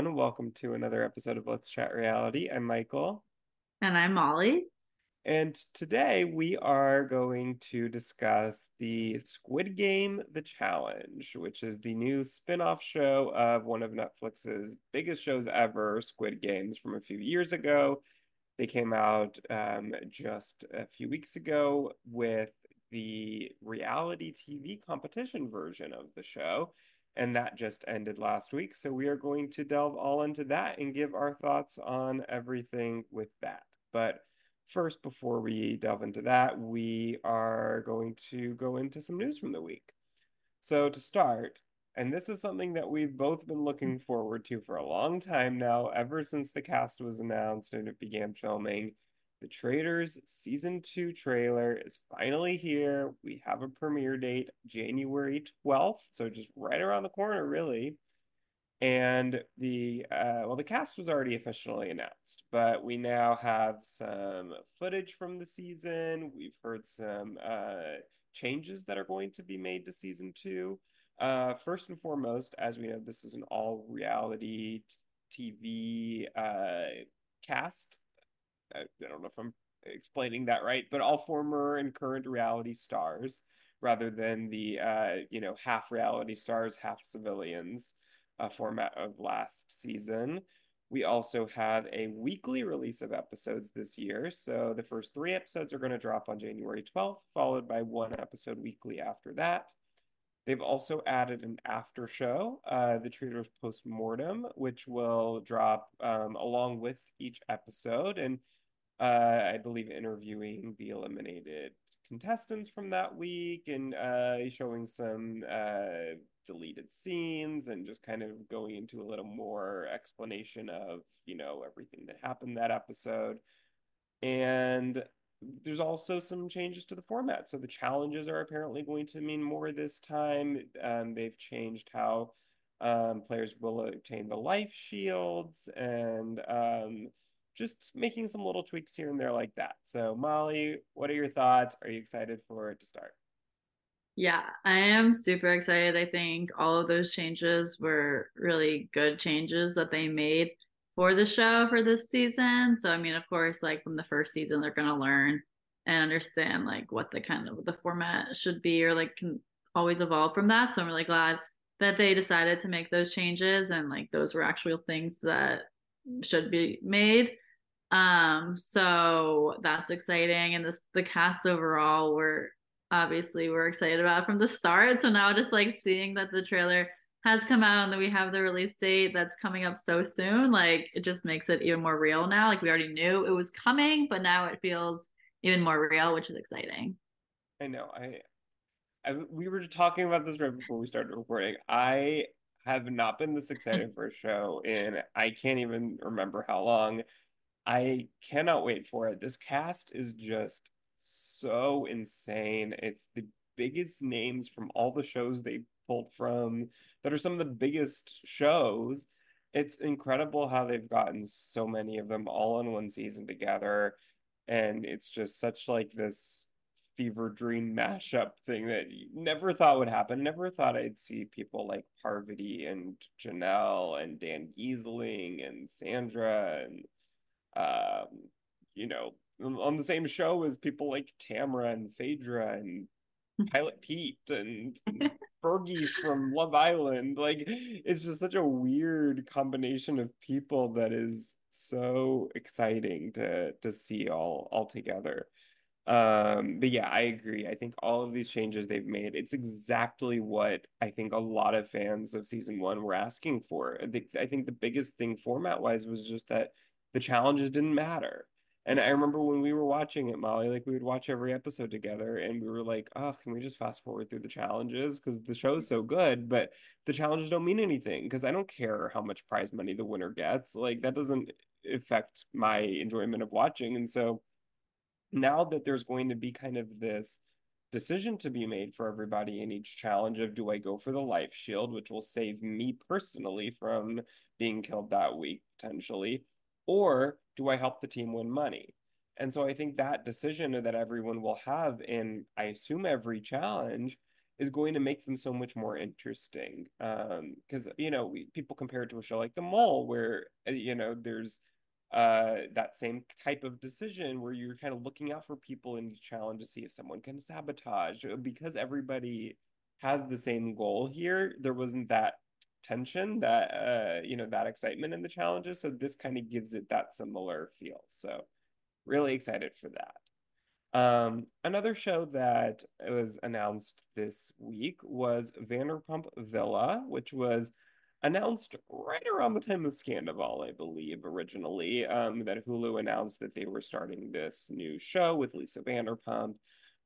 everyone. Welcome to another episode of Let's Chat Reality. I'm Michael. And I'm Molly. And today we are going to discuss the Squid Game The Challenge, which is the new spin off show of one of Netflix's biggest shows ever, Squid Games, from a few years ago. They came out um, just a few weeks ago with the reality TV competition version of the show and that just ended last week. So we are going to delve all into that and give our thoughts on everything with that. But first, before we delve into that, we are going to go into some news from the week. So to start, and this is something that we've both been looking forward to for a long time now, ever since the cast was announced and it began filming. The Traitors season two trailer is finally here. We have a premiere date, January 12th, so just right around the corner, really. And the uh, well, the cast was already officially announced, but we now have some footage from the season. We've heard some uh, changes that are going to be made to season two. Uh, first and foremost, as we know, this is an all reality TV uh, cast I don't know if I'm explaining that right, but all former and current reality stars rather than the uh, you know half reality stars, half civilians uh, format of last season. We also have a weekly release of episodes this year. So the first three episodes are going to drop on January 12th, followed by one episode weekly after that. They've also added an after show, uh, the Traitors Post Mortem, which will drop um, along with each episode. And uh, I believe interviewing the eliminated contestants from that week and uh, showing some uh, deleted scenes and just kind of going into a little more explanation of you know everything that happened that episode. And there's also some changes to the format. So the challenges are apparently going to mean more this time. Um, they've changed how um, players will obtain the life shields and um, just making some little tweaks here and there like that. So, Molly, what are your thoughts? Are you excited for it to start? Yeah, I am super excited. I think all of those changes were really good changes that they made for the show for this season. So, I mean, of course, like from the first season, they're going to learn and understand like what the kind of the format should be or like can always evolve from that. So, I'm really glad that they decided to make those changes and like those were actual things that should be made. Um, so that's exciting. And this the cast overall we're obviously we're excited about from the start. So now just like seeing that the trailer has come out and that we have the release date that's coming up so soon, like it just makes it even more real now. Like we already knew it was coming, but now it feels even more real, which is exciting. I know. I, I we were talking about this right before we started recording. I have not been this mm. excited for a show in I can't even remember how long. I cannot wait for it. This cast is just so insane. It's the biggest names from all the shows they pulled from that are some of the biggest shows. It's incredible how they've gotten so many of them all in one season together. And it's just such like this fever dream mashup thing that you never thought would happen. Never thought I'd see people like Parvati and Janelle and Dan Gheesling and Sandra and um, you know, on the same show as people like Tamra and Phaedra and Pilot Pete and Fergie from Love Island. Like, it's just such a weird combination of people that is so exciting to to see all all together. Um, but yeah, I agree. I think all of these changes they've made, it's exactly what I think a lot of fans of season one were asking for. I think, I think the biggest thing format wise was just that the challenges didn't matter. And I remember when we were watching it, Molly, like we would watch every episode together and we were like, oh, can we just fast forward through the challenges? Because the show's so good, but the challenges don't mean anything because I don't care how much prize money the winner gets. Like that doesn't affect my enjoyment of watching. And so now that there's going to be kind of this decision to be made for everybody in each challenge of do I go for the life shield, which will save me personally from being killed that week potentially or do I help the team win money? And so I think that decision that everyone will have in, I assume, every challenge is going to make them so much more interesting. Um, because, um, you know, we, people compare it to a show like The Mole, where, uh, you know, there's uh, that same type of decision where you're kind of looking out for people in each challenge to see if someone can sabotage. Because everybody has the same goal here, there wasn't that tension, that, uh, you know, that excitement in the challenges. So this kind of gives it that similar feel. So really excited for that. Um, another show that was announced this week was Vanderpump Villa, which was announced right around the time of Scandoval, I believe, originally. Um, that Hulu announced that they were starting this new show with Lisa Vanderpump.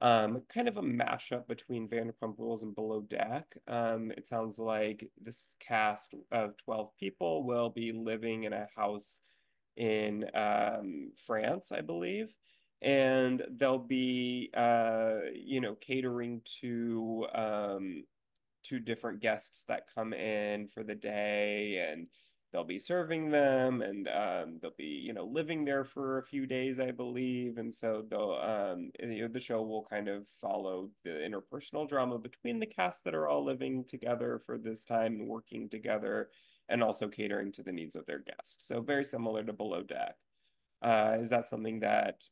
Um, kind of a mashup between Vanderpump Rules and Below Deck. Um, it sounds like this cast of 12 people will be living in a house in um, France, I believe and they'll be uh, you know catering to um, to different guests that come in for the day and they'll be serving them and um, they'll be you know living there for a few days i believe and so they'll um, you know, the show will kind of follow the interpersonal drama between the cast that are all living together for this time working together and also catering to the needs of their guests so very similar to below deck uh, is that something that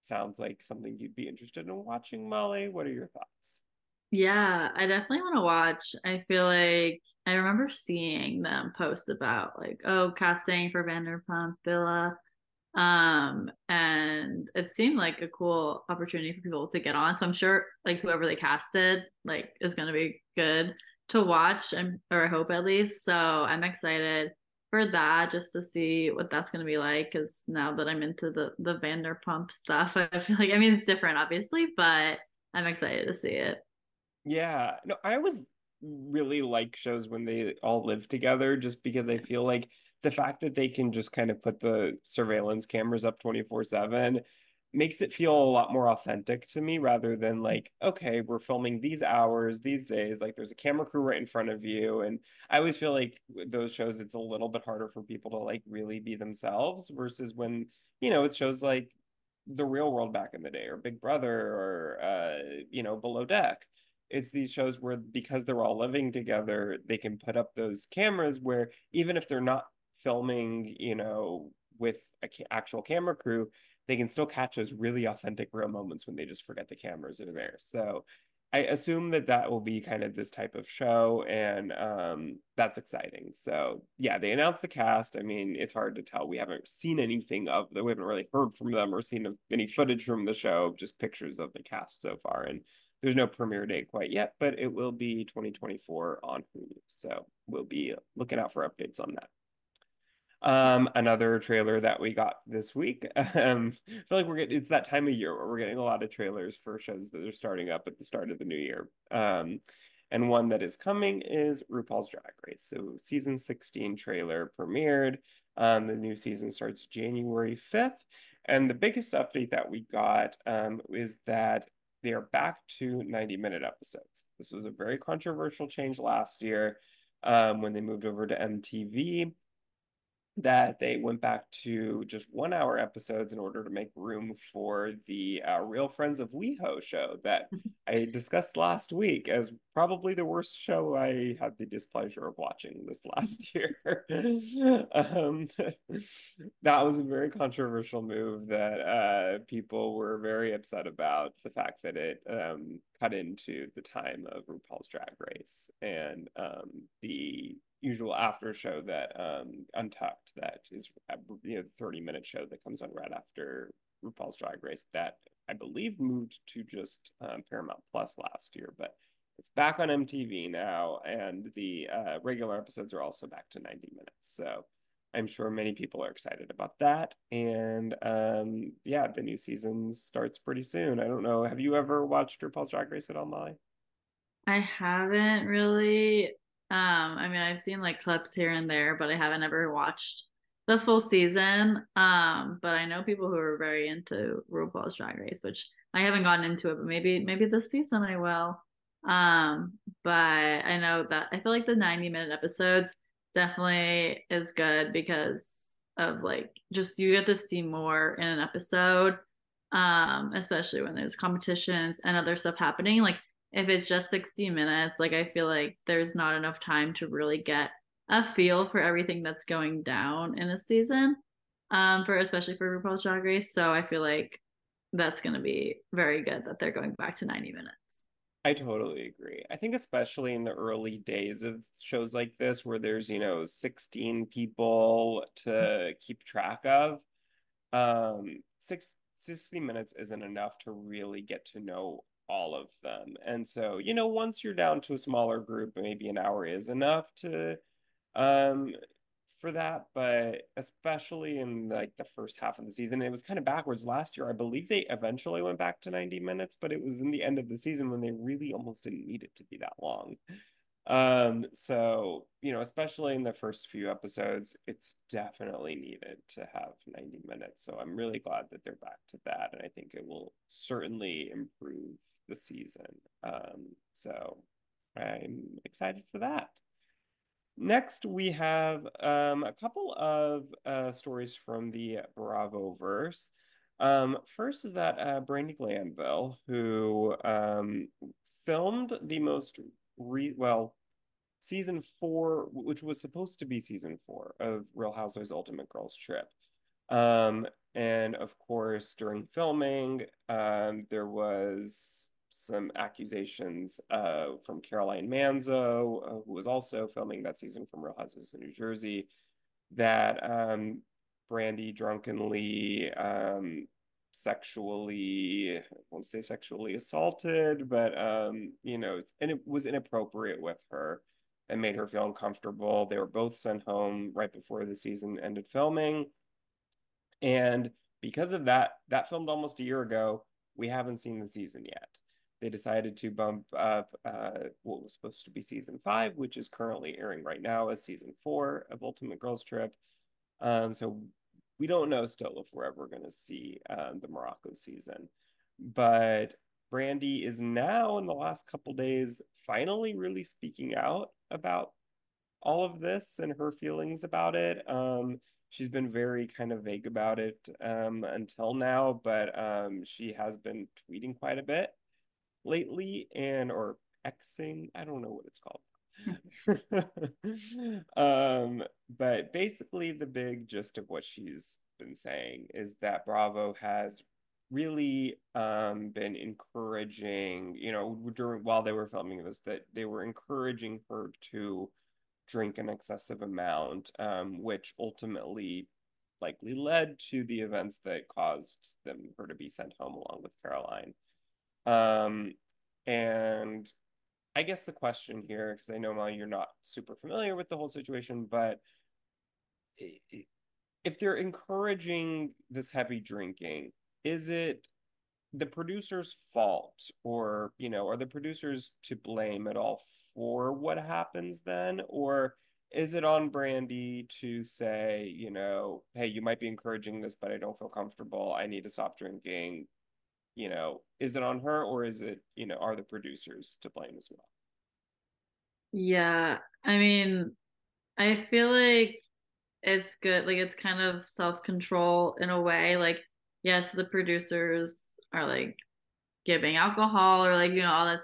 sounds like something you'd be interested in watching, Molly. What are your thoughts? Yeah, I definitely want to watch. I feel like I remember seeing them post about like, oh, casting for Vanderpump Villa. Um, and it seemed like a cool opportunity for people to get on. So I'm sure like whoever they casted, like, is gonna be good to watch and or I hope at least. So I'm excited for that just to see what that's going to be like because now that i'm into the the vanderpump stuff i feel like i mean it's different obviously but i'm excited to see it yeah no i always really like shows when they all live together just because i feel like the fact that they can just kind of put the surveillance cameras up 24 7 makes it feel a lot more authentic to me rather than like okay we're filming these hours these days like there's a camera crew right in front of you. And i always feel like those shows it's a little bit harder for people to like really be themselves versus when you know it shows like the real world back in the day or big brother or uh you know below deck it's these shows where because they're all living together they can put up those cameras where even if they're not filming you know with a actual camera crew they can still catch those really authentic real moments when they just forget the cameras are there. So i assume that that will be kind of this type of show and um, that's exciting. So yeah they announced the cast. I mean it's hard to tell. We haven't seen anything of them we haven't really heard from them or seen any footage from the show just pictures of the cast so far. And there's no premiere date quite yet but it will be 2024 on hulu so we'll be looking out for updates on that um, another trailer that we got this week. Um, I feel like we're getting it's that time of year where we're getting a lot of trailers for shows that are starting up at the start of the new year. Um, and one that is coming is RuPaul's Drag Race. So season 16 trailer premiered. Um, the new season starts January 5th. And the biggest update that we got um, is that they are back to 90 minute episodes. This was a very controversial change last year um, when they moved over to MTV that they went back to just one hour episodes in order to make room for the uh, Real Friends of WeHo show that I discussed last week as probably the worst show I had the displeasure of watching this last year. um, that was a very controversial move that uh, people were very upset about the fact that it um, cut into the time of RuPaul's Drag Race and um, the usual after show that um Untucked that is you know 30 minute show that comes on right after RuPaul's Drag Race that I believe moved to just um, Paramount Plus last year, but it's back on MTV now, and the uh, regular episodes are also back to 90 minutes. So I'm sure many people are excited about that. And um, yeah, the new season starts pretty soon. I don't know. Have you ever watched RuPaul's Drag Race at all, Molly? I haven't really. Um, I mean, I've seen like clips here and there, but I haven't ever watched the full season. Um, but I know people who are very into RuPaul's Drag Race, which I haven't gotten into it, but maybe maybe this season I will. Um, but I know that I feel like the 90 minute episodes definitely is good because of like just you get to see more in an episode um especially when there's competitions and other stuff happening like if it's just 60 minutes, like I feel like there's not enough time to really get a feel for everything that's going down in a season. Um, for especially for RuPaul's Drag Race. So I feel like that's gonna be very good that they're going back to 90 minutes. I totally agree. I think especially in the early days of shows like this where there's, you know, 16 people to keep track of, um, six, 60 minutes isn't enough to really get to know all of them. And so, you know, once you're down to a smaller group, maybe an hour is enough to um for that, but especially in like the first half of the season, it was kind of backwards last year. I believe they eventually went back to 90 minutes, but it was in the end of the season when they really almost didn't need it to be that long. Um, so, you know, especially in the first few episodes, it's definitely needed to have 90 minutes. So I'm really glad that they're back to that. And I think it will certainly improve the season. Um, so I'm excited for that. Next, we have um, a couple of uh, stories from the Bravo verse. Um, first is that uh, Brandi Glanville, who um, filmed the most re- well season four, which was supposed to be season four of Real Housewives Ultimate Girls Trip. Um, and of course, during filming, um, there was some accusations uh, from Caroline Manzo, uh, who was also filming that season from Real Housewives of New Jersey, that um, Brandi drunkenly um, sexually, I won't say sexually assaulted, but um, you know, and it was inappropriate with her and made her feel uncomfortable. They were both sent home right before the season ended filming. And because of that, that filmed almost a year ago. We haven't seen the season yet they decided to bump up uh, what was supposed to be season five, which is currently airing right now as season four of Ultimate Girls Trip. Um, so we don't know still if we're ever going to see um, the Morocco season. But Brandi is now in the last couple days finally really speaking out about all of this and her feelings about it. Um, she's been very kind of vague about it um, until now, but um, she has been tweeting quite a bit lately and or Xing. I don't know what it's called. um, but basically, the big gist of what she's been saying is that Bravo has really um, been encouraging, you know, during while they were filming this, that they were encouraging her to drink an excessive amount, um, which ultimately likely led to the events that caused them her to be sent home along with Caroline. Um, and I guess the question here, because I know Molly, you're not super familiar with the whole situation, but if they're encouraging this heavy drinking, is it the producer's fault, or you know, are the producers to blame at all for what happens then, or is it on Brandi to say, you know, hey, you might be encouraging this, but I don't feel comfortable. I need to stop drinking you know, is it on her or is it, you know, are the producers to blame as well? Yeah. I mean, I feel like it's good. Like it's kind of self control in a way. Like, yes, the producers are like giving alcohol or like, you know, all that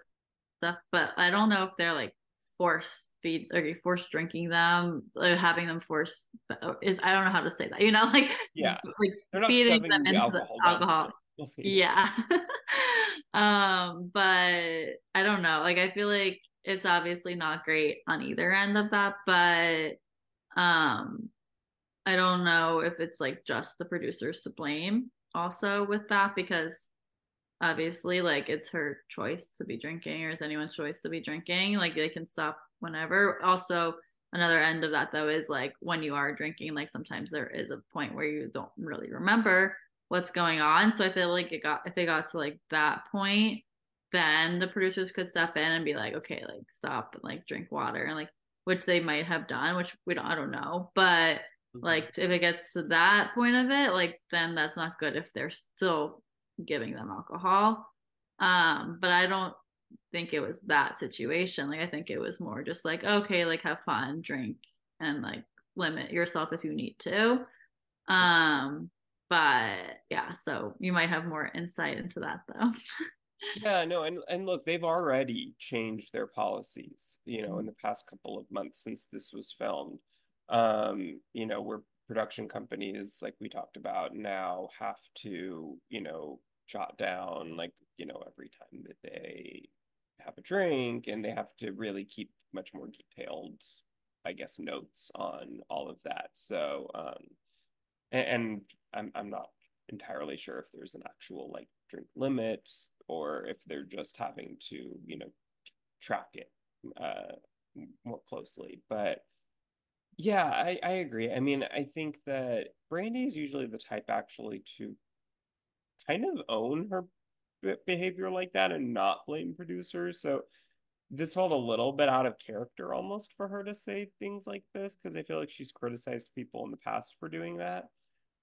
stuff, but I don't know if they're like force feed or force drinking them, or having them force is I don't know how to say that, you know, like yeah, like feeding them the into alcohol the alcohol yeah. Um but i don't know like i feel like it's obviously not great on either end of that but um i don't know if it's like just the producers to blame also with that because obviously like it's her choice to be drinking or it's anyone's choice to be drinking like they can stop whenever. Also another end of that though is like when you are drinking like sometimes there is a point where you don't really remember what's going on. So I feel like it got if it got to like that point, then the producers could step in and be like, okay, like stop and like drink water and like which they might have done, which we don't I don't know. But mm-hmm. like if it gets to that point of it, like then that's not good if they're still giving them alcohol. Um, but I don't think it was that situation. Like I think it was more just like, okay, like have fun, drink, and like limit yourself if you need to. Um, but yeah, so you might have more insight into that though. Yeah, no, and and look, they've already changed their policies, you know, in the past couple of months since this was filmed. Um, you know, where production companies, like we talked about, now have to, you know, jot down like, you know, every time that they have a drink and they have to really keep much more detailed, I guess, notes on all of that. So, um, and, and I'm I'm not entirely sure if there's an actual like drink limit or if they're just having to, you know, track it uh, more closely. But yeah, I, I agree. I mean, I think that Brandi is usually the type actually to kind of own her behavior like that and not blame producers. So this felt a little bit out of character almost for her to say things like this because I feel like she's criticized people in the past for doing that.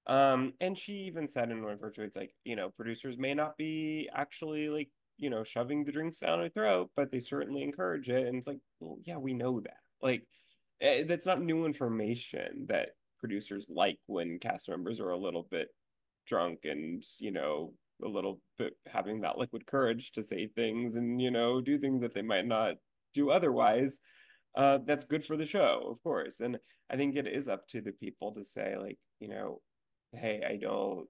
Um, and she even said in one of her tweets, like, you know, producers may not be actually like, you know, shoving the drinks down her throat, but they certainly encourage it. And it's like, well, yeah, we know that. Like, eh, that's not new information that producers like when cast members are a little bit drunk and, you know, a little bit having that liquid courage to say things and, you know, do things that they might not do otherwise. Uh, that's good for the show, of course. And I think it is up to the people to say, like, you know, hey, I don't,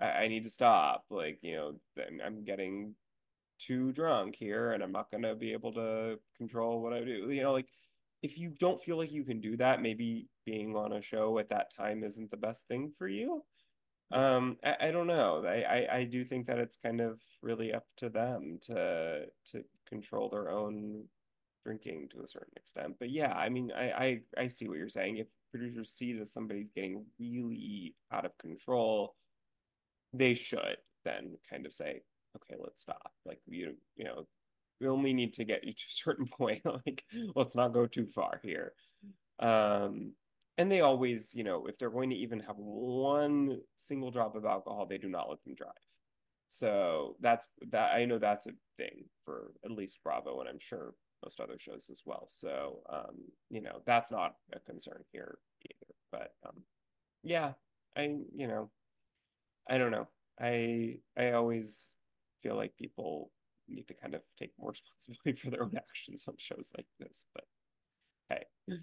I, I need to stop. Like, you know, I'm getting too drunk here and I'm not going to be able to control what I do. You know, like, if you don't feel like you can do that, maybe being on a show at that time isn't the best thing for you. Um, I, I don't know. I, I, I do think that it's kind of really up to them to to control their own drinking to a certain extent. But yeah, I mean, I, I I see what you're saying. If producers see that somebody's getting really out of control, they should then kind of say, okay, let's stop. Like you you know, we only need to get you to a certain point. like let's not go too far here. Um, and they always, you know, if they're going to even have one single drop of alcohol, they do not let them drive. So that's that. I know that's a thing for at least Bravo, and I'm sure most other shows as well. So, um, you know, that's not a concern here either. But um, yeah, I, you know, I don't know. I I always feel like people need to kind of take more responsibility for their own actions on shows like this. But hey,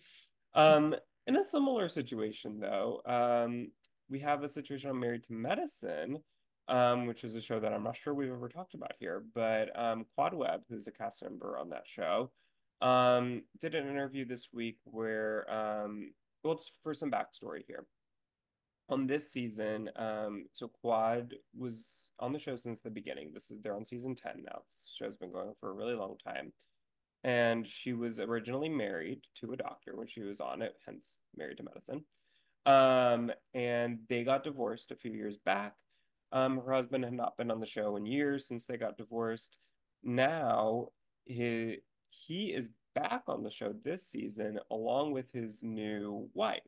um, in a similar situation though, um, we have a situation on Married to Medicine um, which is a show that I'm not sure we've ever talked about here. But um, Quad Webb, who's a cast member on that show, um, did an interview this week where, um, well, just for some backstory here. On this season, um, so Quad was on the show since the beginning. This is they're on season 10 now. This show's been going for a really long time. And she was originally married to a doctor when she was on it, hence married to medicine. Um, and they got divorced a few years back um, her husband had not been on the show in years since they got divorced. Now he he is back on the show this season along with his new wife.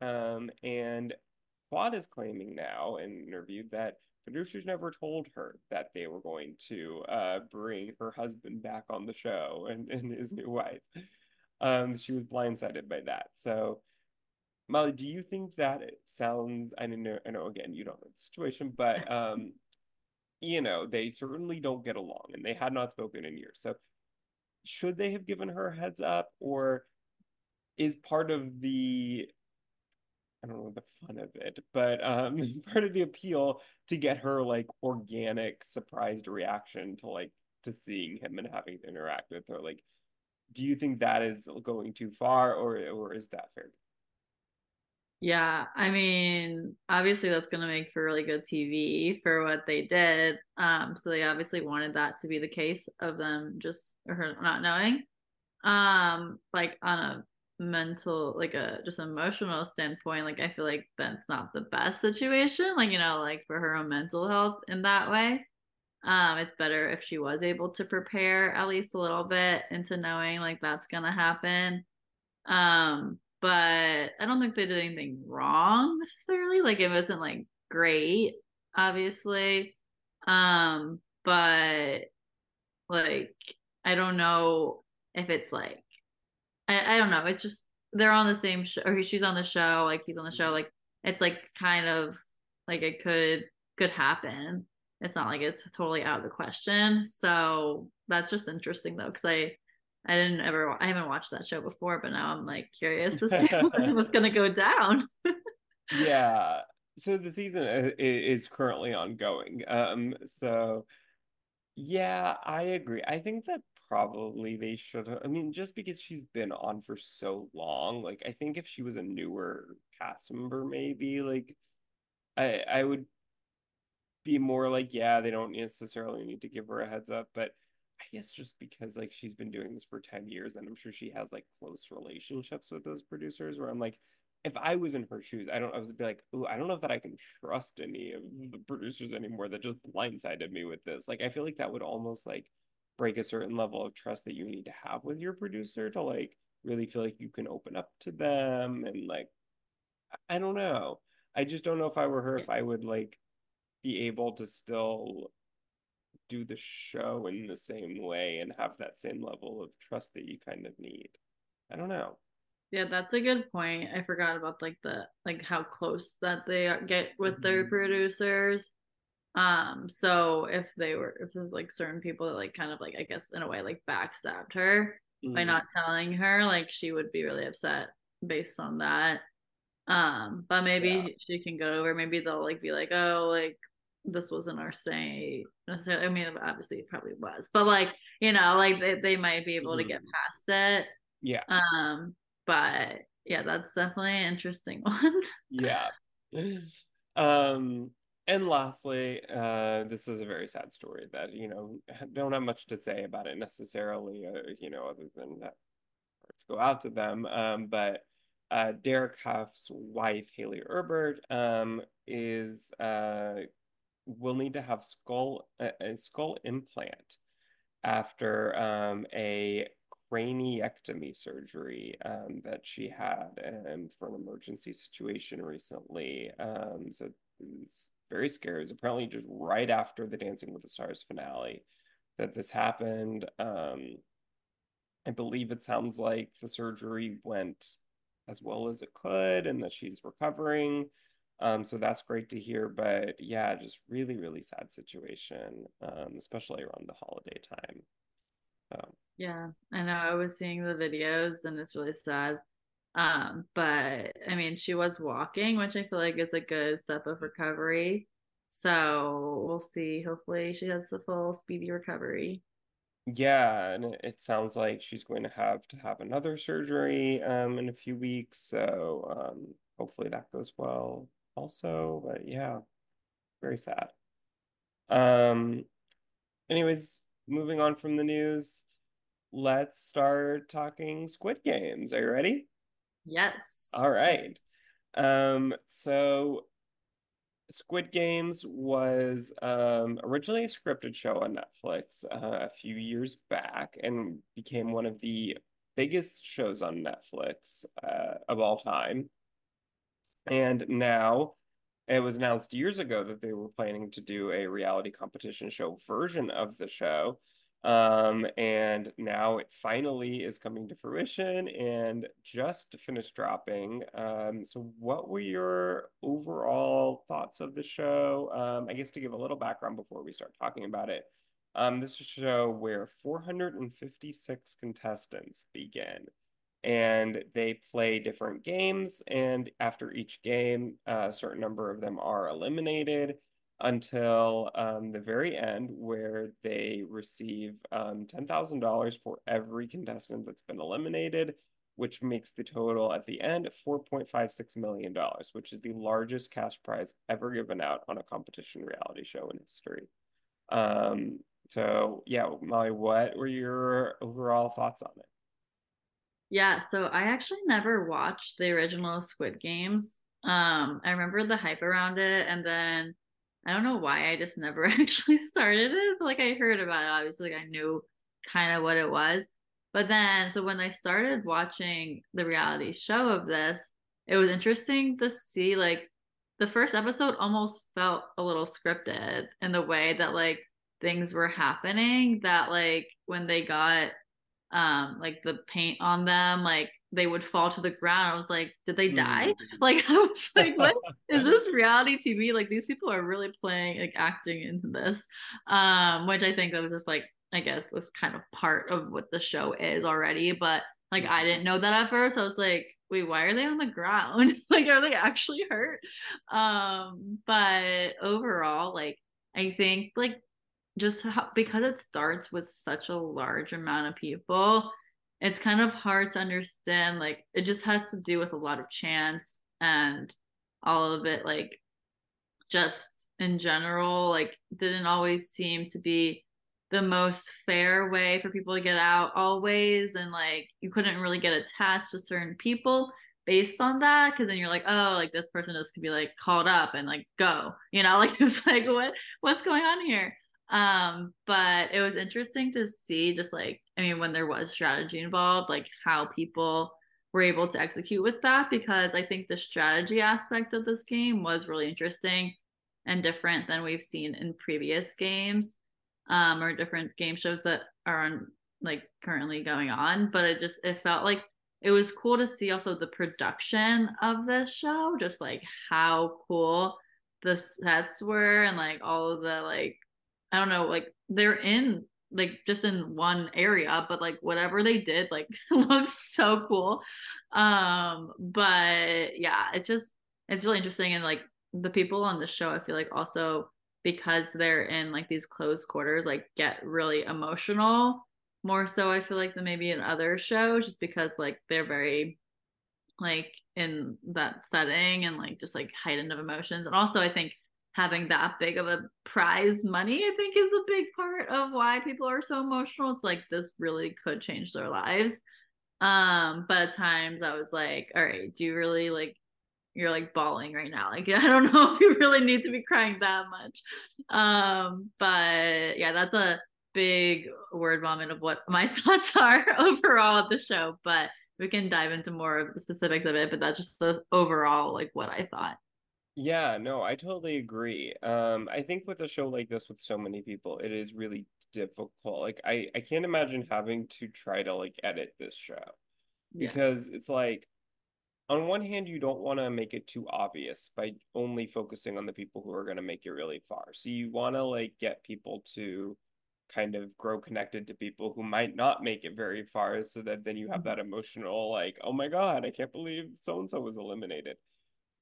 Um, and Quad is claiming now in an interview that producers never told her that they were going to uh, bring her husband back on the show and, and his new wife. Um, she was blindsided by that. So Molly, do you think that it sounds? I know, I know. Again, you don't know the situation, but um, you know, they certainly don't get along, and they had not spoken in years. So, should they have given her a heads up, or is part of the I don't know the fun of it, but um, part of the appeal to get her like organic, surprised reaction to like to seeing him and having to interact with her. Like, do you think that is going too far, or or is that fair? Yeah, I mean, obviously that's going to make for really good TV for what they did. Um, so they obviously wanted that to be the case of them just her not knowing. Um, like on a mental, like a just emotional standpoint, like I feel like that's not the best situation. Like you know, like for her own mental health in that way. Um, it's better if she was able to prepare at least a little bit into knowing like that's gonna happen. Um, but I don't think they did anything wrong necessarily. Like it wasn't like great, obviously. Um, but like I don't know if it's like I, I don't know. It's just they're on the same show or she's on the show, like he's on the show, like it's like kind of like it could could happen. it's not like it's totally out of the question. So that's just interesting though, because I I didn't ever I haven't watched that show before, but now I'm like curious to see what's gonna go down. yeah. So the season uh, is currently ongoing. Um. So yeah, I agree. I think that probably they should have. I mean, just because she's been on for so long, like I think if she was a newer cast member, maybe like I I would be more like, yeah, they don't necessarily need to give her a heads up, but I guess just because like she's been doing this for 10 years and I'm sure she has like close relationships with those producers where I'm like, if I was in her shoes, I don't I was be like, oh, I don't know that I can trust any of the producers anymore that just blindsided me with this. Like I feel like that would almost like break a certain level of trust that you need to have with your producer to like really feel like you can open up to them and like I don't know. I just don't know if I were her if I would like be able to still do the show in the same way and have that same level of trust that you kind of need. I don't know. Yeah, that's a good point. I forgot about like the like how close that they get with mm-hmm. their producers. Um, so if they were if there's like certain people that like kind of like I guess in a way like backstabbed her mm-hmm. by not telling her, like she would be really upset based on that. Um, but maybe yeah. she can go over. Maybe they'll like be like, oh, like this wasn't our say necessarily. I mean, obviously it probably was, but like you know, like they, they might be able mm-hmm. to get mm-hmm. past it. Yeah. Um, but yeah, that's definitely an interesting one. yeah. Um, and lastly, uh, this is a very sad story that you know don't have much to say about it necessarily. Uh, you know, other than that, let's go out to them. Um, but uh, Derek Hough's wife, Hayley Erbert, um, is uh, will need to have skull a, a skull implant after um, a craniectomy surgery um, that she had um, for an emergency situation recently. Um, so it was very scary. It was apparently just right after the Dancing with the Stars finale that this happened. Um, I believe it sounds like the surgery went as well as it could and that she's recovering. Um, so that's great to hear. But yeah, just really, really sad situation, um, especially around the holiday time. Um, yeah, I know. I was seeing the videos and it's really sad. Um, but I mean, she was walking, which I feel like is a good step of recovery. So we'll see. Hopefully, she has the full speedy recovery. Yeah, and it sounds like she's going to have to have another surgery um, in a few weeks. So um, hopefully that goes well also, but yeah, very sad. Um, anyways, moving on from the news, let's start talking Squid Games. Are you ready? Yes. All right. Um, so Squid Games was um, originally a scripted show on Netflix uh, a few years back and became one of the biggest shows on Netflix uh, of all time. And now it was announced years ago that they were planning to do a reality competition show version of the show. Um, and now it finally is coming to fruition and just finished dropping. Um, so, what were your overall thoughts of the show? Um, I guess to give a little background before we start talking about it. Um, this is a show where 456 contestants begin and they play different games. And after each game, a certain number of them are eliminated until um, the very end, where they receive um, $10,000 for every contestant that's been eliminated, which makes the total at the end $4.56 million, which is the largest cash prize ever given out on a competition reality show in history. Um, so, yeah, Molly, what were your overall thoughts on it? Yeah, so I actually never watched the original Squid Games. Um, I remember the hype around it, and then I don't know why I just never actually started it. Like I heard about it, obviously, like I knew kind of what it was. But then, so when I started watching the reality show of this, it was interesting to see like the first episode almost felt a little scripted in the way that like things were happening. That like when they got um like the paint on them like they would fall to the ground. I was like, did they die? Mm-hmm. Like I was like, what is this reality TV? Like these people are really playing like acting into this. Um, which I think that was just like I guess this kind of part of what the show is already. But like I didn't know that at first. I was like, wait, why are they on the ground? like are they actually hurt? Um, but overall, like I think like just how, because it starts with such a large amount of people it's kind of hard to understand like it just has to do with a lot of chance and all of it like just in general like didn't always seem to be the most fair way for people to get out always and like you couldn't really get attached to certain people based on that because then you're like oh like this person just could be like called up and like go you know? Like it's like what what's going on here um but it was interesting to see just like i mean when there was strategy involved like how people were able to execute with that because i think the strategy aspect of this game was really interesting and different than we've seen in previous games um or different game shows that are on like currently going on. But it just it felt like it was cool to see also the production of this show just like how cool the sets were and like all of the like I don't know, like they're in like just in one area, but like whatever they did, like looks so cool. Um, but yeah, it's just it's really interesting and like the people on the show, I feel like also because they're in like these close quarters, like get really emotional more so I feel like than maybe in other shows, just because like they're very like in that setting and like just like heightened of emotions. And also I think having that big of a prize money i think is a big part of why people are so emotional. It's like this really could change their lives. Um but at times i was like all right do you really like you're like bawling right now. Like i don't know if you really need to be crying that much. Um but yeah that's a big word vomit of what my thoughts are overall of the show but we can dive into more of the specifics of it but that's just the overall like what i thought yeah, no, I totally agree. Um, I think with a show like this with so many people, it is really difficult. Like I, I can't imagine having to try to like edit this show because it's like on one hand you don't want to make it too obvious by only focusing on the people who are going to make it really far. So you want to like get people to kind of grow connected to people who might not make it very far so that then you have mm-hmm. that emotional like, "Oh my god, I can't believe so and so was eliminated."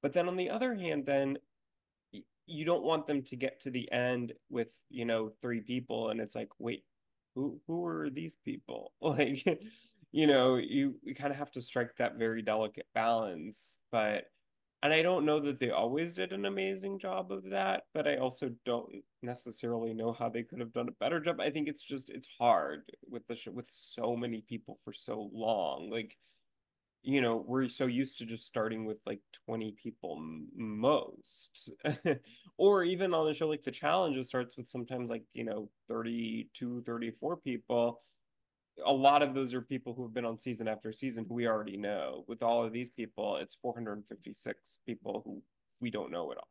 But then on the other hand, then you don't want them to get to the end with, you know, three people and it's like, wait, who who are these people? Like, you know, you, you kind of have to strike that very delicate balance. But and I don't know that they always did an amazing job of that, but I also don't necessarily know how they could have done a better job. I think it's just it's hard with the with so many people for so long. Like you know we're so used to just starting with like 20 people most. Or even on the show like the challenge starts with sometimes like you know 32 34 people. A lot of those are people who have been on season after season who we already know. With all of these people it's 456 people who we don't know at all.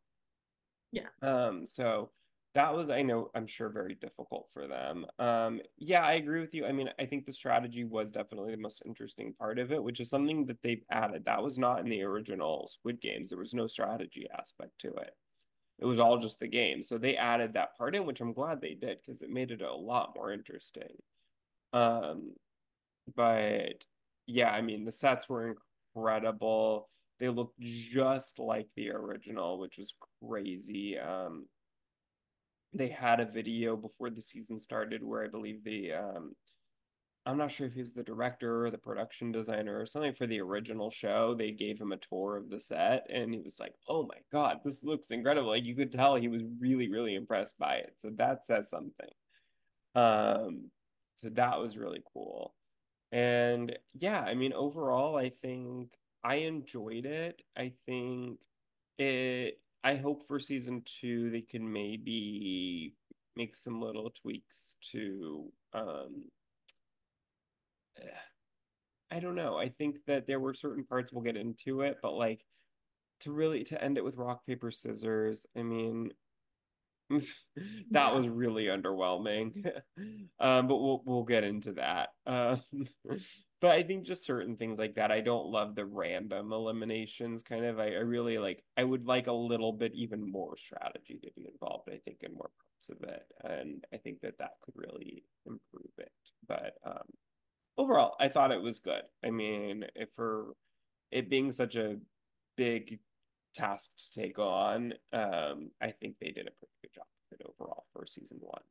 Yeah. Um so that was i know i'm sure very difficult for them um yeah i agree with you i mean i think the strategy was definitely the most interesting part of it which is something that they've added that was not in the original squid games there was no strategy aspect to it it was all just the game so they added that part in which i'm glad they did because it made it a lot more interesting um but yeah i mean the sets were incredible they looked just like the original which was crazy um they had a video before the season started where I believe the um I'm not sure if he was the director or the production designer or something for the original show. They gave him a tour of the set and he was like, "Oh my god, this looks incredible." Like you could tell he was really really impressed by it. So that says something. Um so that was really cool. And yeah, I mean overall I think I enjoyed it. I think it I hope for season two they can maybe make some little tweaks to um I don't know. I think that there were certain parts we'll get into it, but like to really to end it with rock paper scissors, I mean that was really underwhelming. um, but we'll we'll get into that. Um, but I think just certain things like that. I don't love the random eliminations kind of. I, I really like I would like a little bit even more strategy to be involved, I think, in more parts of it. And I think that that could really improve it. But um overall, I thought it was good. I mean, if for it being such a big task to take on, um, I think they did a pretty good job it overall for season one.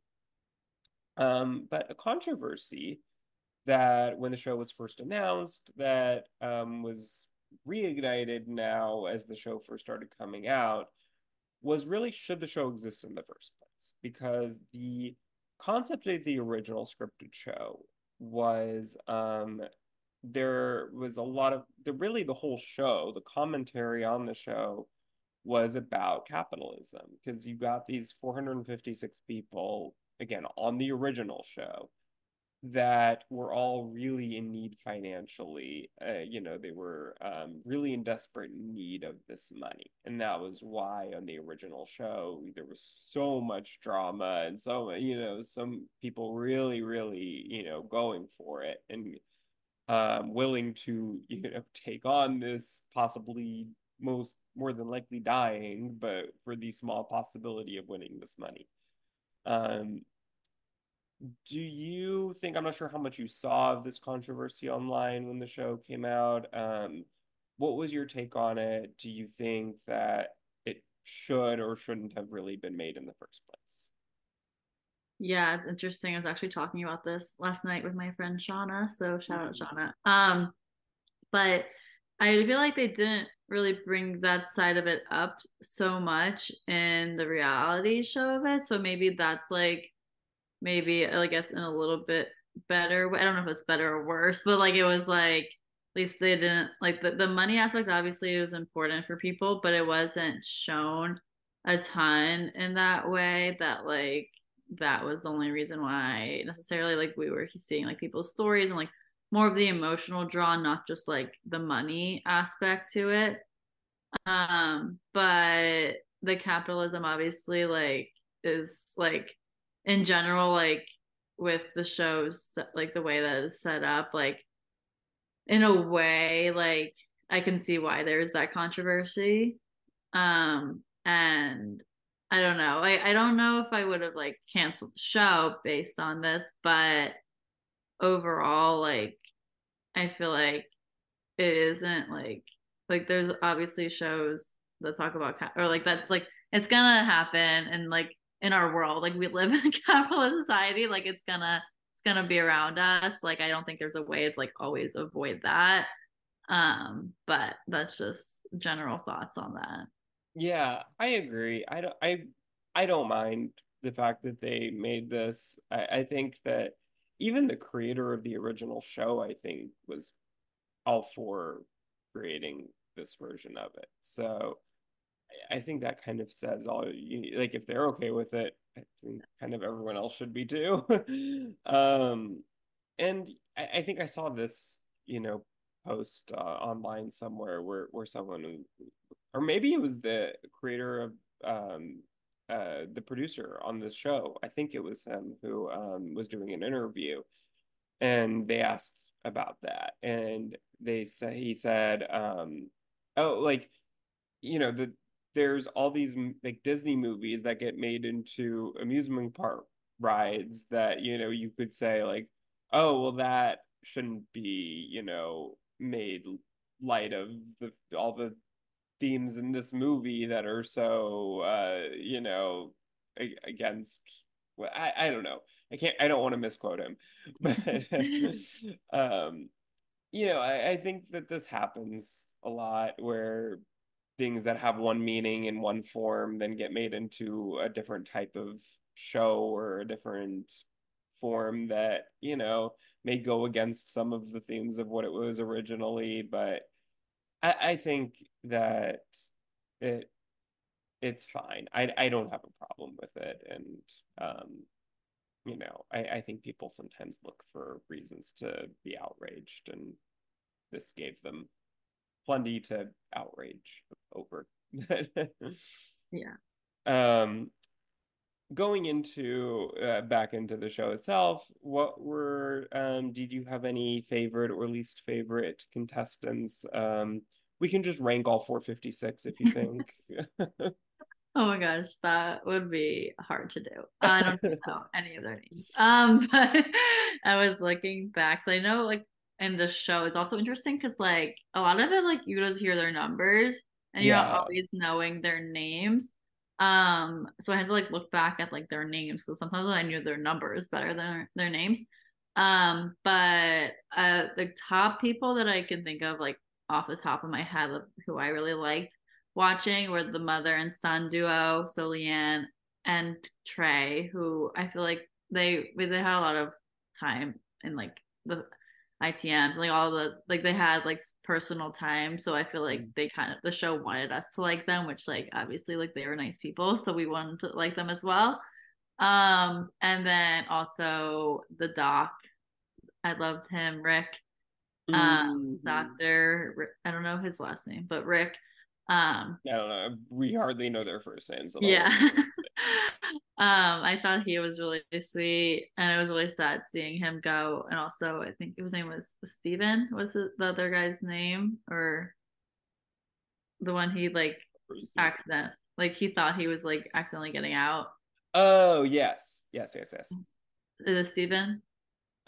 Um, but a controversy that when the show was first announced that um, was reignited now as the show first started coming out was really should the show exist in the first place? Because the concept of the original scripted show was um, there was a lot of the really the whole show the commentary on the show was about capitalism because you got these 456 people again on the original show that were all really in need financially. Uh, you know, they were um, really in desperate need of this money. And that was why on the original show, there was so much drama and so, you know, some people really, really, you know, going for it and um, willing to, you know, take on this possibly most more than likely dying, but for the small possibility of winning this money. Um, do you think i'm not sure how much you saw of this controversy online when the show came out um, what was your take on it? Do you think that it should or shouldn't have really been made in the first place? Yeah it's interesting. I was actually talking about this last night with my friend shauna so shout out mm-hmm. shauna. Um but i feel like they didn't really bring that side of it up so much in the reality show of it. So maybe that's like maybe I guess in a little bit better I don't know if it's better or worse, but like it was like at least they didn't like the, the money aspect obviously was important for people, but it wasn't shown a ton in that way that like that was the only reason why necessarily like we were seeing like people's stories and like more of the emotional draw, not just like the money aspect to it. Um, but the capitalism obviously like is like in general, like with the shows, like the way that is set up, like in a way, like I can see why there's that controversy. Um, and I don't know. I, I don't know if I would have like canceled the show based on this, but overall, like I feel like it isn't like like there's obviously shows that talk about or like that's like it's gonna happen and like in our world. Like we live in a capitalist society. Like it's gonna it's gonna be around us. Like I don't think there's a way to like always avoid that. Um, but that's just general thoughts on that. Yeah, I agree. I don't I I don't mind the fact that they made this. I, I think that even the creator of the original show, I think, was all for creating this version of it. So I think that kind of says all you like if they're okay with it, I think kind of everyone else should be too. um, and I, I, think I saw this, you know, post uh, online somewhere where where someone, or maybe it was the creator of um, uh, the producer on the show. I think it was him who um, was doing an interview, and they asked about that, and they said he said, um, "Oh, like." you know the there's all these like Disney movies that get made into amusement park rides that you know you could say like oh well that shouldn't be you know made light of the all the themes in this movie that are so uh you know against well, I, I don't know. I can't i don't want to misquote him. But um you know I, I think that this happens a lot where things that have one meaning in one form then get made into a different type of show or a different form that you know may go against some of the themes of what it was originally. But i, I think that it it's fine. I, I don't have a problem with it. And um you know I, I think people sometimes look for reasons to be outraged. And this gave them plenty to outrage over. yeah. Um, going into uh, back into the show itself, what were um did you have any favorite or least favorite contestants? Um we can just rank all 456 if you think. Oh my gosh, that would be hard to do. I don't know any of their names. Um, but I was looking back. I know like in the show, it's also interesting because like a lot of the like you just hear their numbers and you're Yeah. not always knowing their names. Um, so I had to like look back at like their names because sometimes I knew their numbers better than their, names. Um, but uh, the top people that I can think of, like off the top of my head, of who I really liked watching were the mother and son duo, so Leanne and Trey, who I feel like they they had a lot of time in like the ITMs, like all the like they had like personal time. So I feel like they kind of the show wanted us to like them, which like obviously like they were nice people, so we wanted to like them as well. Um, and then also the doc, I loved him, Rick. Um, Mhm. Doctor, I don't know his last name, but Rick. Um, I don't know. We hardly know their first names. yeah. um, I thought he was really sweet, and it was really sad seeing him go. And also, I think his name was, was Steven. Was it the other guy's name, or the one he like accident? Like he thought he was like accidentally getting out. Oh yes, yes, yes, yes. Is it Steven?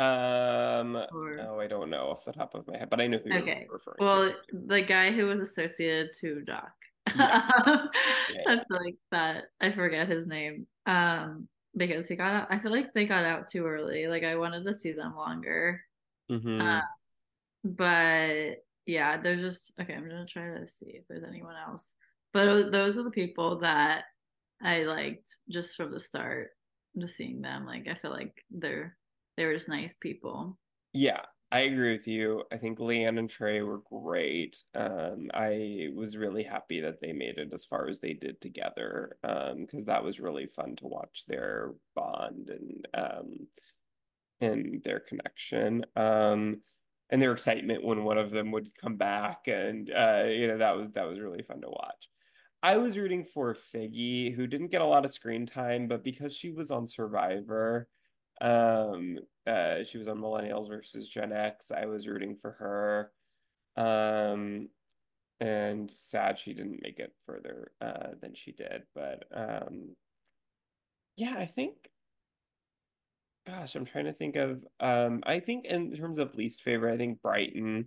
Um, Or- no, I don't know off the top of my head, but I know who Okay. you're referring Well, to. Well, the guy who was associated to Doc. Yeah. Yeah. That's like that. I forget his name. Um, because he got out. I feel like they got out too early. Like I wanted to see them longer. Mhm. Uh, but yeah, they're just okay. I'm gonna try to see if there's anyone else. But those are the people that I liked just from the start. Just seeing them, like I feel like they're they were just nice people. Yeah, I agree with you. I think Leanne and Trey were great. Um, I was really happy that they made it as far as they did together. Um, because that was really fun to watch their bond and um and their connection. Um, and their excitement when one of them would come back, and uh, you know, that was that was really fun to watch. I was rooting for Figgy, who didn't get a lot of screen time, but because she was on Survivor, um, uh, she was on Millennials versus Gen X. I was rooting for her. Um, and sad she didn't make it further uh, than she did. But um, yeah, I think, gosh, I'm trying to think of. Um, I think in terms of least favorite, I think Bryton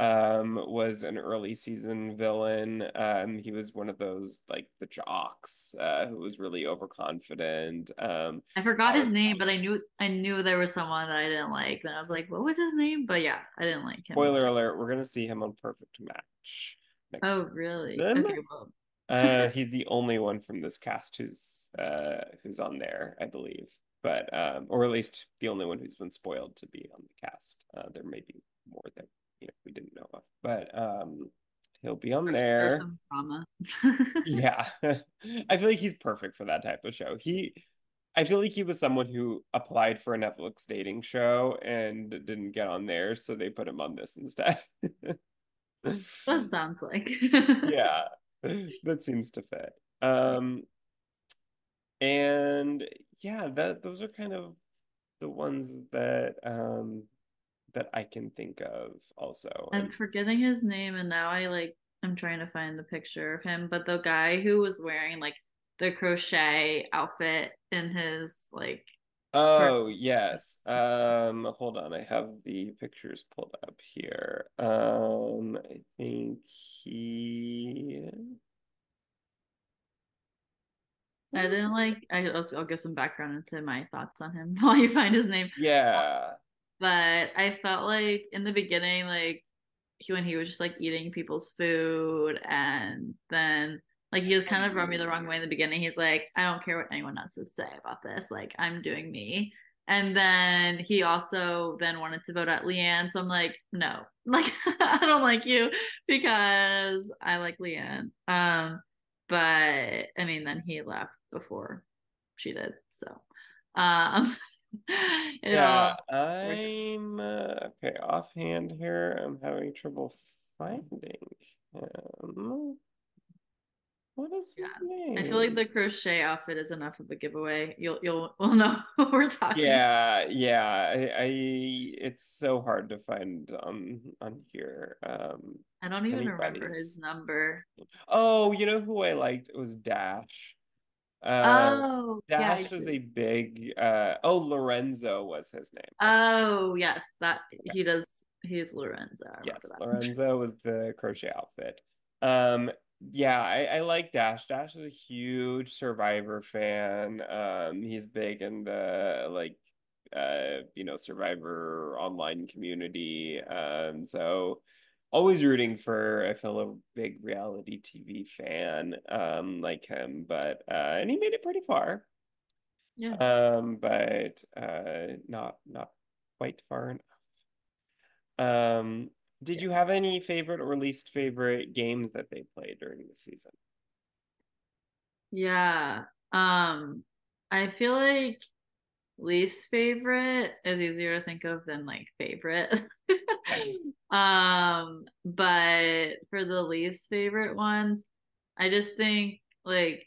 um was an early season villain um he was one of those like the jocks uh who was really overconfident um I forgot his name, but I knew I knew there was someone that I didn't like. And I was like, what was his name? But yeah, I didn't like him. Spoiler alert, we're gonna see him on Perfect Match next Oh, really? season. Okay, well, Uh, he's the only one from this cast who's uh who's on there, I believe. But um, or at least the only one who's been spoiled to be on the cast. Uh, there may be more that you know we didn't know of, but um, he'll be on there. drama. Yeah, I feel like he's perfect for that type of show. He, I feel like he was someone who applied for a Netflix dating show and didn't get on there, so they put him on this instead. That sounds like. yeah, that seems to fit. Um, and yeah, that those are kind of the ones that um that I can think of also. I'm forgetting his name, and now I like I'm trying to find the picture of him. But the guy who was wearing like the crochet outfit in his like oh yes. Um, hold on, I have the pictures pulled up here. Um, I think he I didn't like. I also I'll give some background into my thoughts on him while you find his name. Yeah. But I felt like in the beginning, like he, when he was just like eating people's food, and then like he was kind of rubbed me the wrong way in the beginning. He's like, I don't care what anyone else would say about this. Like I'm doing me. And then he also then wanted to vote at Leanne. So I'm like, no, like I don't like you because I like Leanne. Um, but I mean, then he left before she did. So, um, Yeah, all I'm uh, okay. Offhand here, I'm having trouble finding him. What is his Yeah. name? I feel like the crochet outfit is enough of a giveaway. You'll you'll we'll know what we're talking. Yeah, yeah. I, I it's so hard to find on on here. Um I don't even remember his number. Oh, you know who I liked? It was Dash. Uh Oh, yeah. Dash was a big uh oh Lorenzo was his name. Oh, yes, that he does. He's Lorenzo. Yes. Lorenzo was the crochet outfit. Um, yeah, I, I like Dash. Dash is a huge Survivor fan. Um, he's big in the like uh, you know, Survivor online community. Um, so always rooting for I feel a big reality TV fan um like him, but uh and he made it pretty far. Yeah. Um, but uh not not quite far enough. Um, did you have any favorite or least favorite games that they played during the season? Yeah. Um, I feel like least favorite is easier to think of than like favorite. um, but for the least favorite ones, I just think like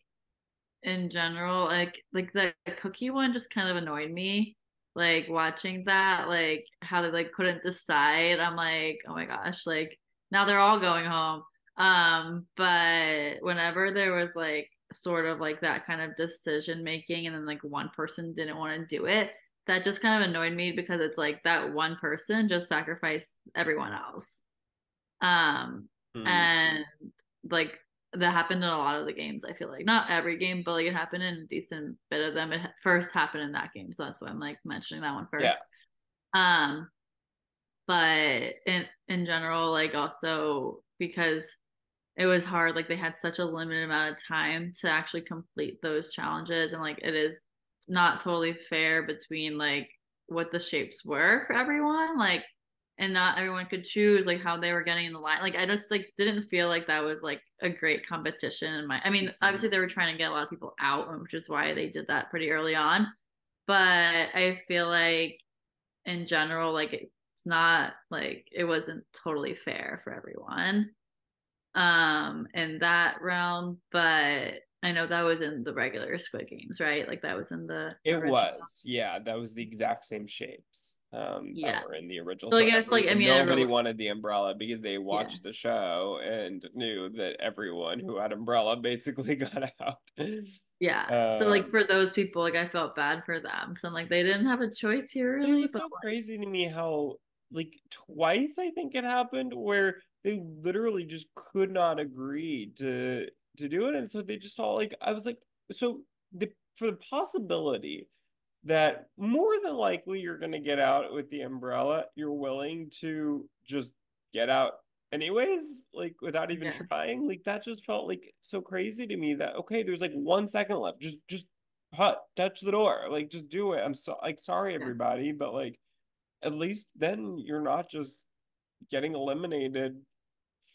in general, like like the cookie one just kind of annoyed me. Like watching that, like how they like couldn't decide. I'm like, oh my gosh, like now they're all going home. Um, but whenever there was like sort of like that kind of decision making and then like one person didn't want to do it, that just kind of annoyed me because it's like that one person just sacrificed everyone else. Um, Hmm. and like that happened in a lot of the games i feel like not every game but like it happened in a decent bit of them it first happened in that game so that's why i'm like mentioning that one first Yeah. um but in in general like also because it was hard like they had such a limited amount of time to actually complete those challenges and like it is not totally fair between like what the shapes were for everyone like and not everyone could choose like how they were getting in the line like i just like didn't feel like that was like a great competition in my i mean mm-hmm. obviously they were trying to get a lot of people out which is why they did that pretty early on but i feel like in general like it's not like it wasn't totally fair for everyone um in that realm but i know that was in the regular squid games right like that was in the It original. was, yeah, that was the exact same shapes um Yeah. that were in the original. So I guess, like, I mean, nobody really- wanted the umbrella because they watched the show and knew that everyone who had umbrella basically got out. yeah so like Um, for those people like i felt bad for them because i'm like they didn't have a choice here really it was so like, crazy to me how like twice I think it happened where they literally just could not agree to to do it, and so they just all like I was like so the for the possibility that more than likely you're gonna get out with the umbrella, you're willing to just get out anyways, like without even Yeah. trying. Like that just felt like so crazy to me that okay, there's like one second left. Just just hut, touch the door. Like just do it. I'm so like sorry everybody, but like at least then you're not just getting eliminated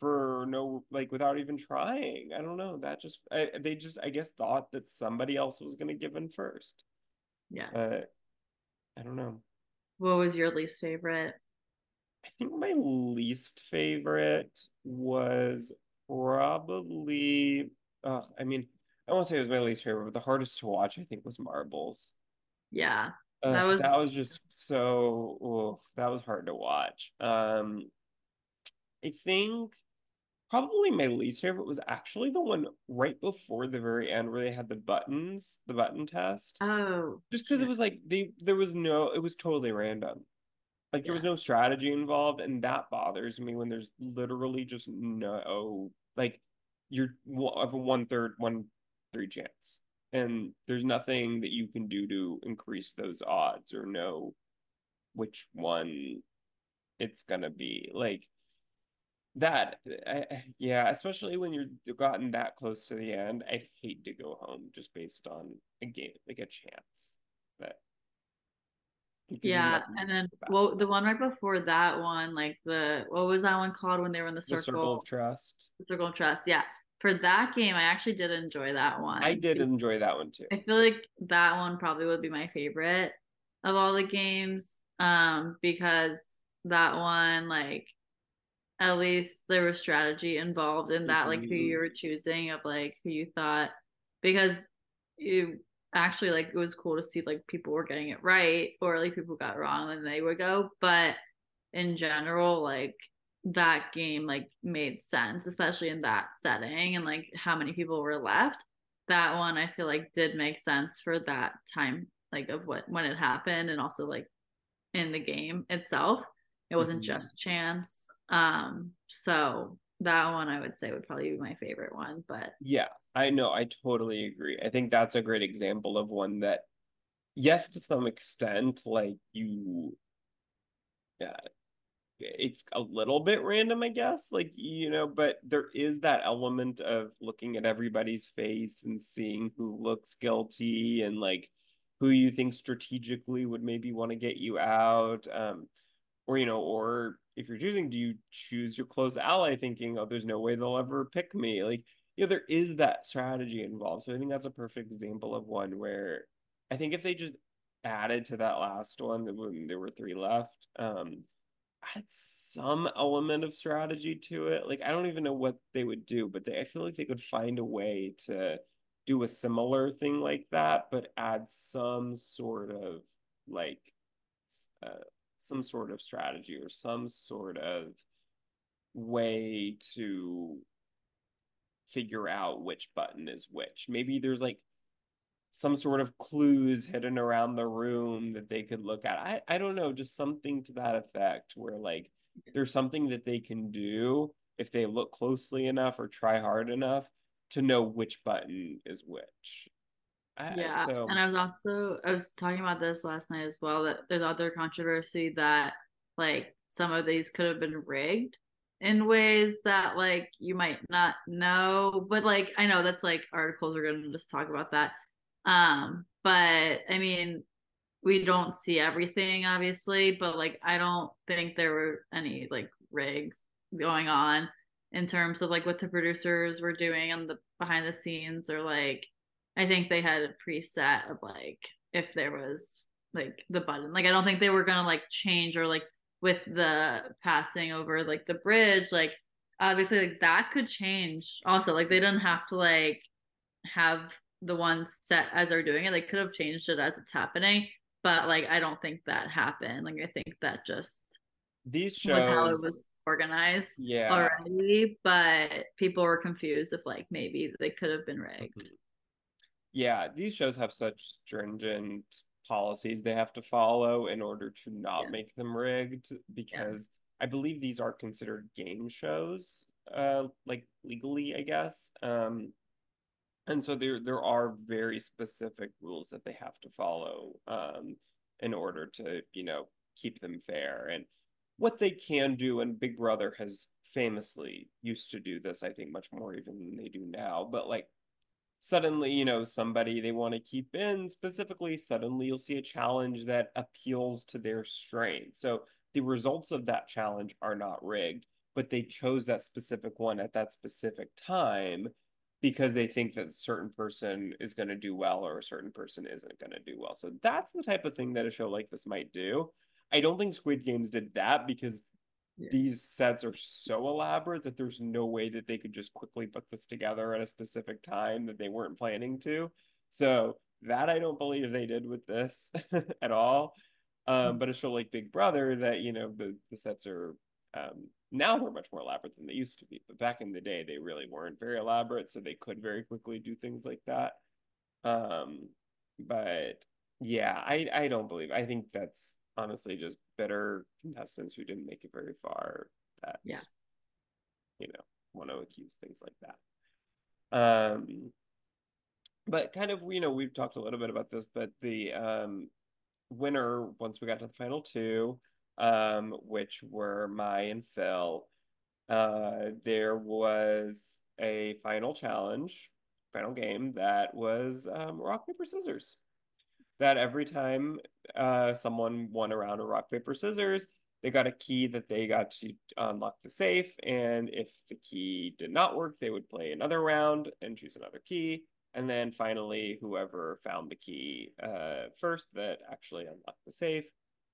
for no like without even trying. I don't know. That just I, they just I guess thought that somebody else was gonna give in first. yeah But I don't know. what was your least favorite I think my least favorite was probably uh, I mean, I won't say it was my least favorite, but the hardest to watch I think was Marbles. yeah Ugh, That was- that was just so oof, that was hard to watch. Um I think probably my least favorite was actually the one right before the very end where they had the buttons, the button test. oh Just because it was like they there was no it was totally random. Like there was no strategy involved, and that bothers me when there's literally just no like you're of a one third, one three chance. And there's nothing that you can do to increase those odds or know which one it's gonna be. Like that, I, yeah, especially when you're gotten that close to the end, I'd hate to go home just based on a game, like a chance that. there's yeah and then well the one right before that one like the what was that one called when they were in the the circle circle of trust. the circle of trust yeah for that game i actually did enjoy that one I did enjoy that one too. I feel like that one probably would be my favorite of all the games. Um, because that one, like, at least there was strategy involved in that, mm-hmm. like who you mm-hmm. were choosing of like who you thought because you actually like it was cool to see like people were getting it right or like people got wrong and they would go. But in general, like that game like made sense, especially in that setting and like how many people were left. That one I feel like did make sense for that time, like of what when it happened and also like in the game itself. It wasn't mm-hmm. just chance. Um, so that one I would say would probably be my favorite one. But yeah, I know, I totally agree. I think that's a great example of one that, yes, to some extent, like you, yeah, it's a little bit random, I guess, like, you know, but there is that element of looking at everybody's face and seeing who looks guilty and like who you think strategically would maybe want to get you out. Um, or, you know, or if you're choosing, do you choose your close ally thinking, oh, there's no way they'll ever pick me? Like, you know, there is that strategy involved. So I think that's a perfect example of one where I think if they just added to that last one, when there were three left, um, had some element of strategy to it. Like I don't even know what they would do, but they, I feel like they could find a way to do a similar thing like that, but add some sort of like uh, some sort of strategy or some sort of way to figure out which button is which. Maybe there's like some sort of clues hidden around the room that they could look at. I, I don't know, just something to that effect where like there's something that they can do if they look closely enough or try hard enough to know which button is which. Yeah, so... and I was also I was talking about this last night as well that there's other controversy that like some of these could have been rigged in ways that like you might not know, but like I know that's like articles are going to just talk about that. Um, but I mean, we don't see everything obviously, but like I don't think there were any like rigs going on in terms of like what the producers were doing on the behind the scenes or like I think they had a preset of like if there was like the button. Like I don't think they were gonna like change or like with the passing over like the bridge, like obviously like that could change also. Like they didn't have to like have the ones set as they're doing it. They could have changed it as it's happening, but like I don't think that happened. Like I think that just these shows was how it was organized yeah. already, but people were confused if like maybe they could have been rigged. Mm-hmm. Yeah, these shows have such stringent policies they have to follow in order to not yeah. make them rigged because yeah. I believe these are considered game shows uh like legally, I guess. Um and so there there are very specific rules that they have to follow um, in order to you know keep them fair and what they can do and big brother has famously used to do this i think much more even than they do now but like suddenly you know somebody they want to keep in specifically suddenly you'll see a challenge that appeals to their strength so the results of that challenge are not rigged but they chose that specific one at that specific time because they think that a certain person is going to do well or a certain person isn't going to do well. So that's the type of thing that a show like this might do. I don't think Squid Games did that because these sets are so elaborate that there's no way that they could just quickly put this together at a specific time that they weren't planning to. So that I don't believe they did with this at all. Um, but a show like Big Brother that you know the the sets are um, now they're much more elaborate than they used to be, but back in the day they really weren't very elaborate, so they could very quickly do things like that. Um, but yeah, I I don't believe. I think that's honestly just better contestants who didn't make it very far that yeah. you know want to accuse things like that. Um, but kind of you know we've talked a little bit about this, but the um winner once we got to the final two um, which were Mai and Phil. Uh, there was a final challenge, final game that was um, rock, paper, scissors. That every time uh, someone won a round of rock, paper, scissors, they got a key that they got to unlock the safe. And if the key did not work, they would play another round and choose another key. And then finally, whoever found the key uh, first that actually unlocked the safe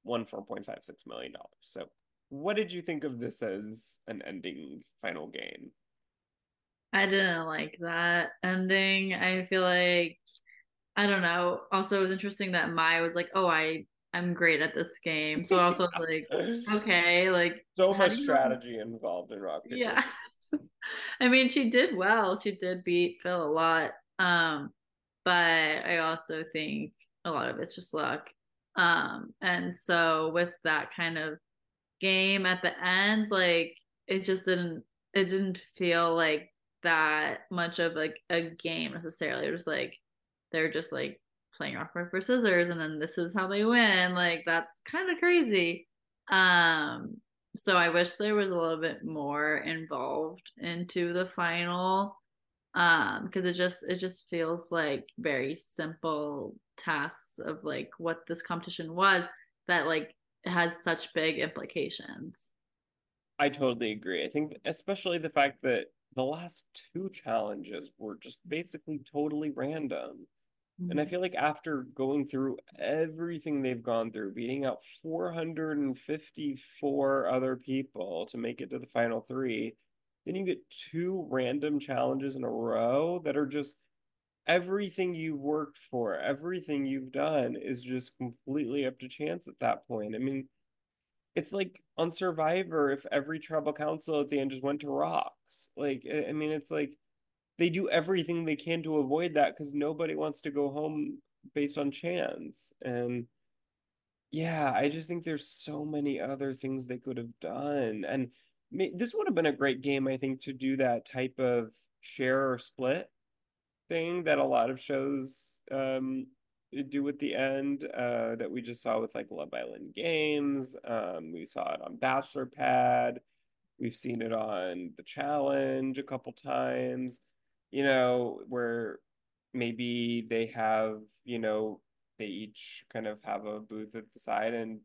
won $4.56 million. So what did you think of this as an ending final game? I didn't like that ending. I feel like I don't know. Also, it was interesting that Maya was like, "Oh, I I'm great at this game." So also yeah. like, okay, like so much strategy know? involved in Rock Paper Yeah. I mean, she did well. She did beat Phil a lot. Um, but I also think a lot of it's just luck. Um, and so with that kind of game at the end, like it just didn't it didn't feel like that much of like a game necessarily. It was like they're just like playing rock paper scissors, and then this is how they win. Like that's kind of crazy. Um, so I wish there was a little bit more involved into the final um because it just it just feels like very simple tasks of like what this competition was that like has such big implications i totally agree i think especially the fact that the last two challenges were just basically totally random. Mm-hmm. And I mm-hmm. feel like after going through everything they've gone through, beating out 454 other people to make it to the final three, then you get two random challenges in a row that are just everything you've worked for, everything you've done is just completely up to chance at that point. I mean, it's like on Survivor if every tribal council at the end just went to rocks. Like I mean, it's like they do everything they can to avoid that because nobody wants to go home based on chance. And yeah, I just think there's so many other things they could have done. And this would have been a great game, I think, to do that type of share or split thing that a lot of shows um, do at the end uh, that we just saw with like Love Island Games. Um, we saw it on Bachelor Pad. We've seen it on The Challenge a couple times, you know, where maybe they have, you know, they each kind of have a booth at the side and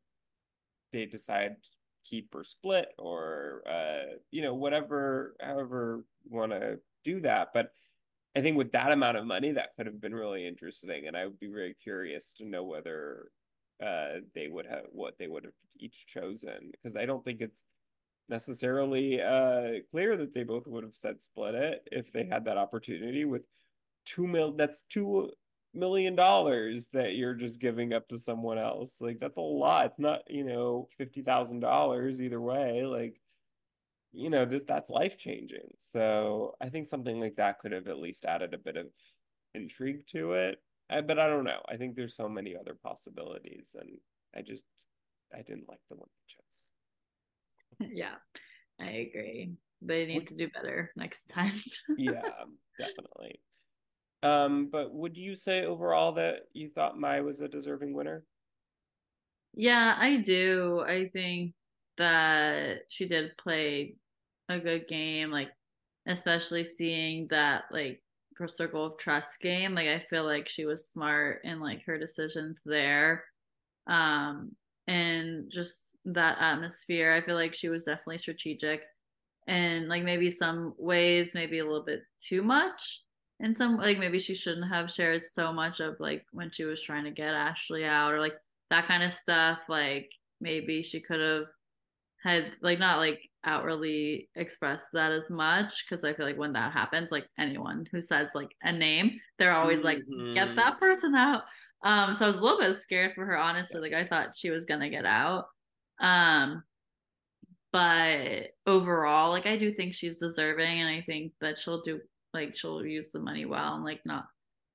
they decide keep or split or, uh, you know, whatever, however want to do that. But I think with that amount of money, that could have been really interesting, and I would be very curious to know whether uh, they would have what they would have each chosen because I don't think it's necessarily uh, clear that they both would have said split it if they had that opportunity with two mil. That's two million dollars that you're just giving up to someone else. Like that's a lot. It's not you know fifty thousand dollars either way. Like you know this that's life changing so i think something like that could have at least added a bit of intrigue to it I, but i don't know i think there's so many other possibilities and i just i didn't like the one I chose yeah i agree they need would, to do better next time yeah definitely um but would you say overall that you thought mai was a deserving winner yeah i do i think that she did play a good game, like especially seeing that like her circle of trust game. Like I feel like she was smart in like her decisions there. Um and just that atmosphere. I feel like she was definitely strategic and like maybe some ways maybe a little bit too much in some like maybe she shouldn't have shared so much of like when she was trying to get Ashley out or like that kind of stuff like maybe she could have had like not like outwardly expressed that as much because I feel like when that happens, like anyone who says like a name, they're always like, mm-hmm. get that person out. Um, so I was a little bit scared for her, honestly. Like I thought she was gonna get out. Um, but overall, like I do think she's deserving, and I think that she'll do like she'll use the money well and like not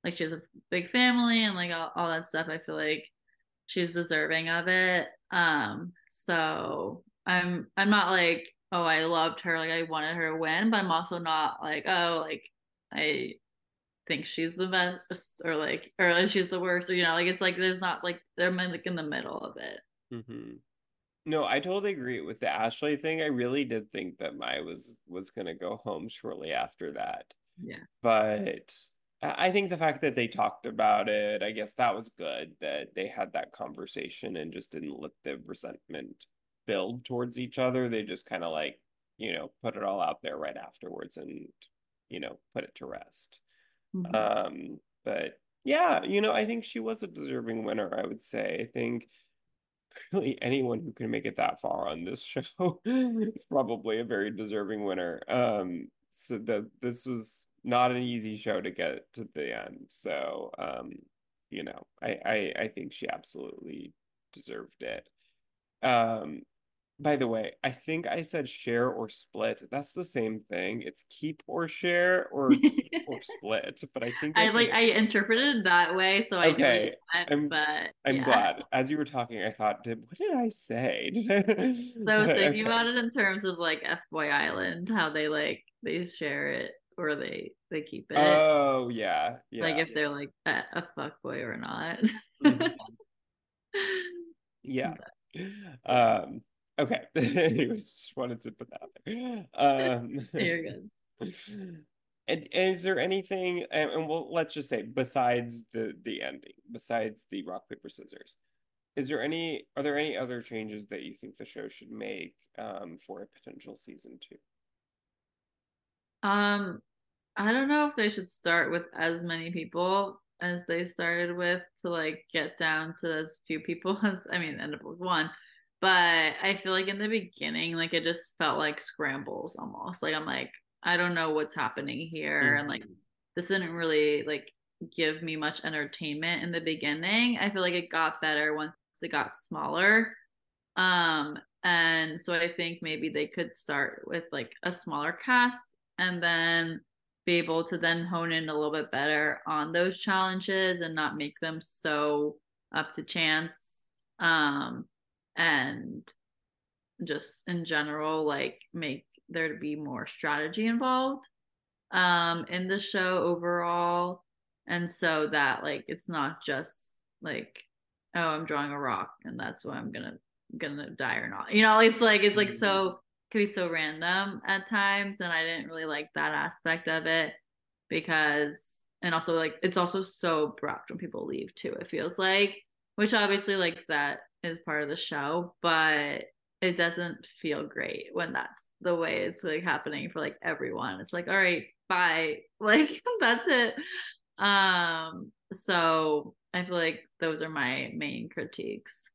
like she has a big family and like all, all that stuff. I feel like she's deserving of it. Um, so I'm I'm not like oh I loved her like I wanted her to win, but I'm also not like oh like I think she's the best or like or like she's the worst or you know like it's like there's not like they're like in the middle of it. Mm-hmm. No, I totally agree with the Ashley thing. I really did think that Mai was was gonna go home shortly after that. Yeah, but I think the fact that they talked about it, I guess that was good that they had that conversation and just didn't let the resentment build towards each other. They just kind of like, you know, put it all out there right afterwards and, you know, put it to rest. Mm-hmm. Um, but yeah, you know, I think she was a deserving winner, I would say. I think really anyone who can make it that far on this show is probably a very deserving winner. Um, so that this was not an easy show to get to the end. So, um, you know, I, I I think she absolutely deserved it. Um, by the way, I think I said share or split. That's the same thing. It's keep or share or keep or split. But I think I, I like sh- I interpreted that way, so I okay. I'm but I'm yeah. glad. As you were talking, I thought, did what did I say? Did I... So thinking okay. about it in terms of like F Boy Island, how they like they share it or they they keep it. Oh yeah, yeah. Like if they're like a, a fuck boy or not. mm-hmm. Yeah. Um Okay. Anyways, just wanted to put that out there. Um, You're good. And, is there anything, and, and well, let's just say, besides the the ending, besides the rock paper scissors, is there any? Are there any other changes that you think the show should make um, for a potential season two? Um, I don't know if they should start with as many people as they started with to like get down to as few people as I mean, end up with one but I feel like in the beginning, like it just felt like scrambles almost. Like I'm like, I don't know what's happening here. Mm-hmm. And like this didn't really like give me much entertainment in the beginning. I feel like it got better once it got smaller. Um, and so I think maybe they could start with like a smaller cast and then be able to then hone in a little bit better on those challenges and not make them so up to chance. Um, and just in general like make there to be more strategy involved um in the show overall and so that like it's not just like oh i'm drawing a rock and that's why i'm gonna gonna die or not you know it's like it's like so mm-hmm. can be so random at times and i didn't really like that aspect of it because and also like it's also so abrupt when people leave too it feels like which obviously like that is part of the show, but it doesn't feel great when that's the way it's like happening for like everyone. It's like, all right, bye. Like that's it. Um, so I feel like those are my main critiques.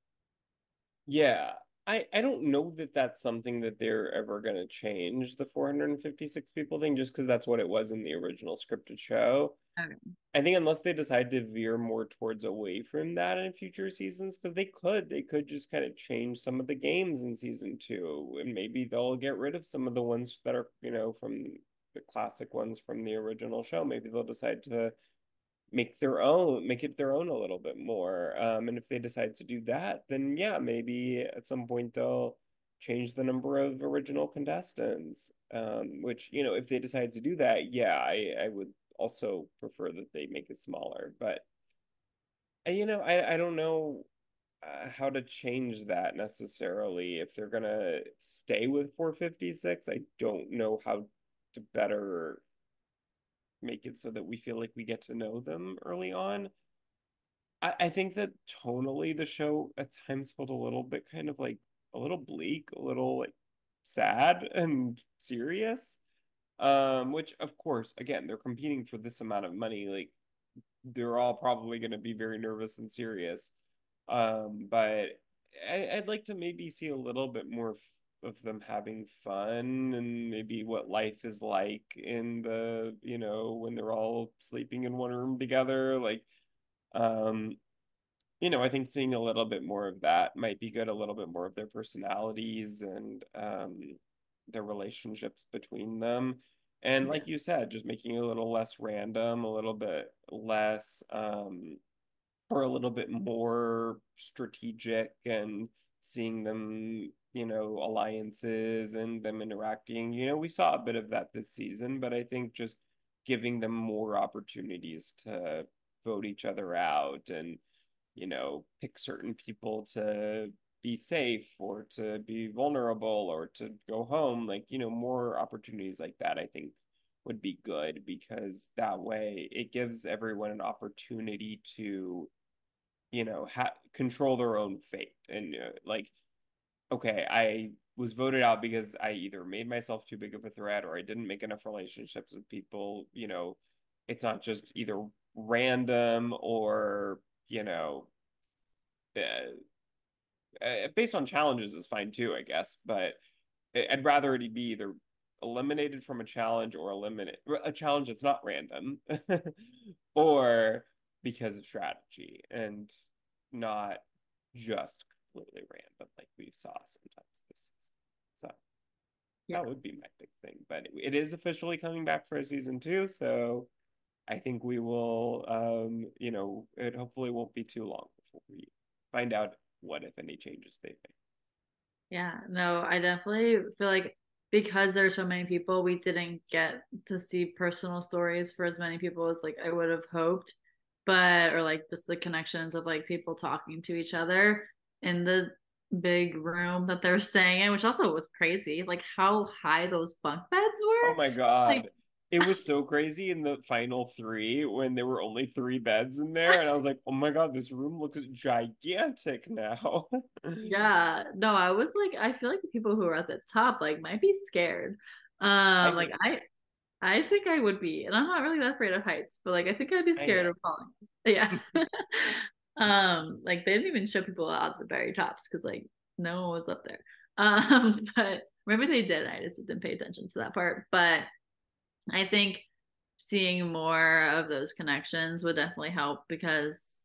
Yeah. I, I don't know that that's something that they're ever going to change the 456 people thing just because that's what it was in the original scripted show. Okay. I think unless they decide to veer more towards away from that in future seasons, because they could, they could just kind of change some of the games in season two, and maybe they'll get rid of some of the ones that are, you know, from the classic ones from the original show. Maybe they'll decide to make their own, make it their own a little bit more. Um, and if they decide to do that, then yeah, maybe at some point they'll change the number of original contestants. Um, which you know, if they decide to do that, yeah, I I would also prefer that they make it smaller. But you know, I I don't know uh, how to change that necessarily. If they're gonna stay with 456, I don't know how to better make it so that we feel like we get to know them early on. I, I think that tonally the show at times felt a little bit kind of like a little bleak, a little like sad and serious. Um, which of course, again, they're competing for this amount of money. Like they're all probably going to be very nervous and serious. Um, but I, I'd like to maybe see a little bit more of them having fun and maybe what life is like in the, you know, when they're all sleeping in one room together. Like, um, you know, I think seeing a little bit more of that might be good, a little bit more of their personalities and um, their relationships between them. And like you said, just making it a little less random, a little bit less um or a little bit more strategic and seeing them, you know, alliances and them interacting. You know, we saw a bit of that this season, but I think just giving them more opportunities to vote each other out and, you know, pick certain people to be safe or to be vulnerable or to go home like you know more opportunities like that i think would be good because that way it gives everyone an opportunity to you know ha- control their own fate and uh, like okay i was voted out because i either made myself too big of a threat or i didn't make enough relationships with people you know it's not just either random or you know uh, based on challenges is fine too, I guess. But I'd rather it be either eliminated from a challenge or eliminate a challenge that's not random, or because of strategy and not just completely random like we saw sometimes this season. So that would be my big thing. But it, it is officially coming back for a season two, so I think we will um, you know, it hopefully won't be too long before we find out what if any changes they make. Yeah, no, I definitely feel like because there's so many people, we didn't get to see personal stories for as many people as like I would have hoped. But or like just the connections of like people talking to each other in the big room that they're staying in, which also was crazy. Like how high those bunk beds were. Oh my god. Like, it was so crazy in the final three when there were only three beds in there and i was like oh my god this room looks gigantic now yeah no i was like i feel like the people who are at the top like might be scared um I like i i think i would be and i'm not really that afraid of heights but like i think i'd be scared of falling yeah um like they didn't even show people out the very tops because like no one was up there um but maybe they did i just didn't pay attention to that part but I think seeing more of those connections would definitely help because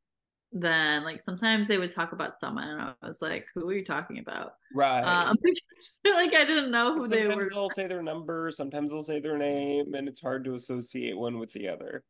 then like sometimes they would talk about someone and I was like, who are you talking about? Right. Um, like I didn't know who sometimes they were. Sometimes they'll say their number, sometimes they'll say their name, and it's hard to associate one with the other.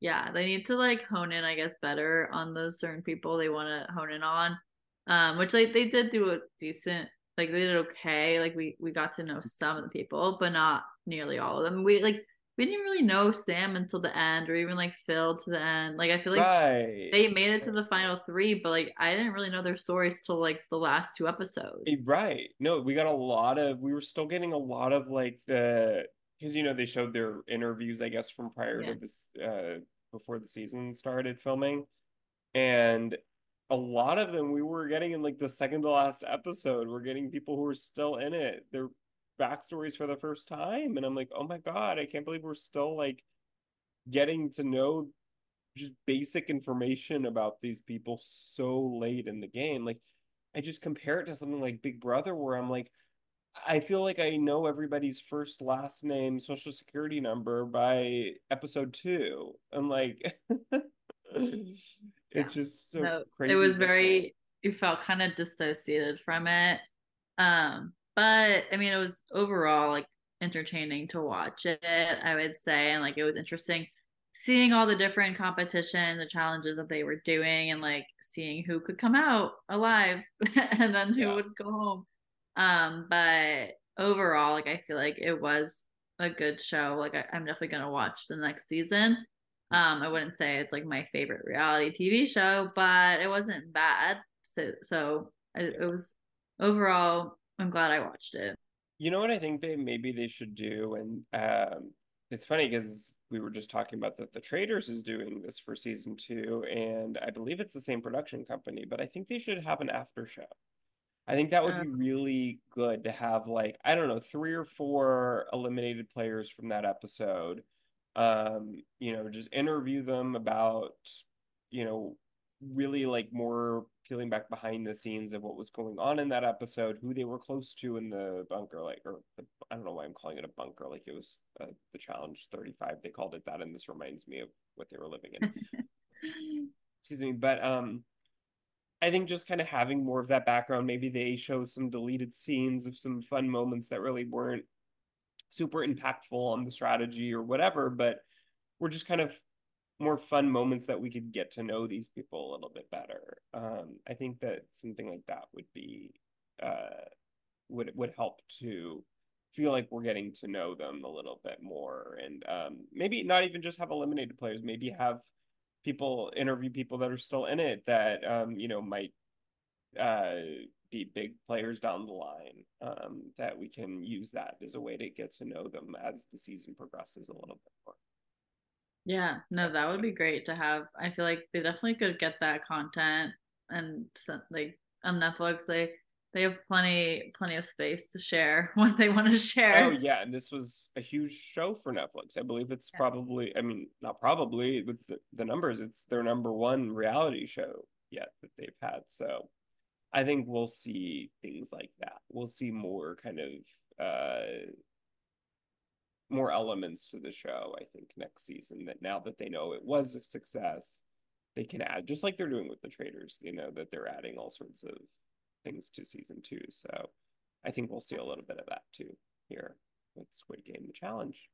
Yeah, they need to like hone in, I guess, better on those certain people they want to hone in on. Um, which like they did do a decent like they did okay. Like we we got to know some of the people, but not nearly all of them. We like we didn't really know Sam until the end, or even like Phil to the end. Like I feel like right. they made it to the final three, but like I didn't really know their stories till like the last two episodes. Right. No, we got a lot of. We were still getting a lot of like the because you know they showed their interviews, I guess, from prior yeah. to this uh before the season started filming, and a lot of them we were getting in like the second to last episode. We're getting people who are still in it. They're backstories for the first time and i'm like oh my god i can't believe we're still like getting to know just basic information about these people so late in the game like i just compare it to something like big brother where i'm like i feel like i know everybody's first last name social security number by episode two and like it's yeah. just so no, crazy it was very you felt kind of dissociated from it um but I mean, it was overall like entertaining to watch it, I would say. And like it was interesting seeing all the different competition, the challenges that they were doing, and like seeing who could come out alive and then who yeah. would go home. Um, but overall, like I feel like it was a good show. Like I, am definitely gonna watch the next season. Um, I wouldn't say it's like my favorite reality TV show, but it wasn't bad. So, so it, it was overall I'm glad I watched it. You know what I think they maybe they should do, and um, it's funny because we were just talking about that the Traitors is doing this for season two, and I believe it's the same production company, but I think they should have an after show. I think that would um, be really good to have like I don't know three or four eliminated players from that episode. Um, you know, just interview them about you know really like more peeling back behind the scenes of what was going on in that episode, who they were close to in the bunker, like, or the, I don't know why I'm calling it a bunker, like it was uh, the Challenge 35. They called it that, and this reminds me of what they were living in. Excuse me, but um, I think just kind of having more of that background, maybe they show some deleted scenes of some fun moments that really weren't super impactful on the strategy or whatever, but we're just kind of more fun moments that we could get to know these people a little bit better. Um, I think that something like that would be uh, would would help to feel like we're getting to know them a little bit more, and um, maybe not even just have eliminated players. Maybe have people interview people that are still in it that um, you know might uh, be big players down the line. Um, that we can use that as a way to get to know them as the season progresses a little bit more. Yeah, no, that would be great to have. I feel like they definitely could get that content and like on Netflix they they have plenty plenty of space to share what they want to share. Oh yeah, and this was a huge show for Netflix. I believe it's yeah. probably I mean, not probably with the, the numbers, it's their number one reality show yet that they've had. So I think we'll see things like that. We'll see more kind of uh more elements to the show, I think, next season that now that they know it was a success, they can add just like they're doing with the Traitors, you know, that they're adding all sorts of things to season two. So I think we'll see a little bit of that too here with Squid Game the challenge.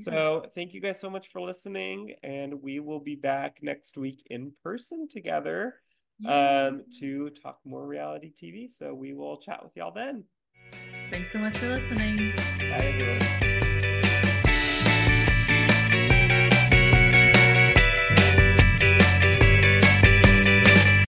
So thank you guys so much for listening, and we will be back next week in person together um, to talk more reality TV. So we will chat with y'all then. Thanks so much for listening. Bye, everyone.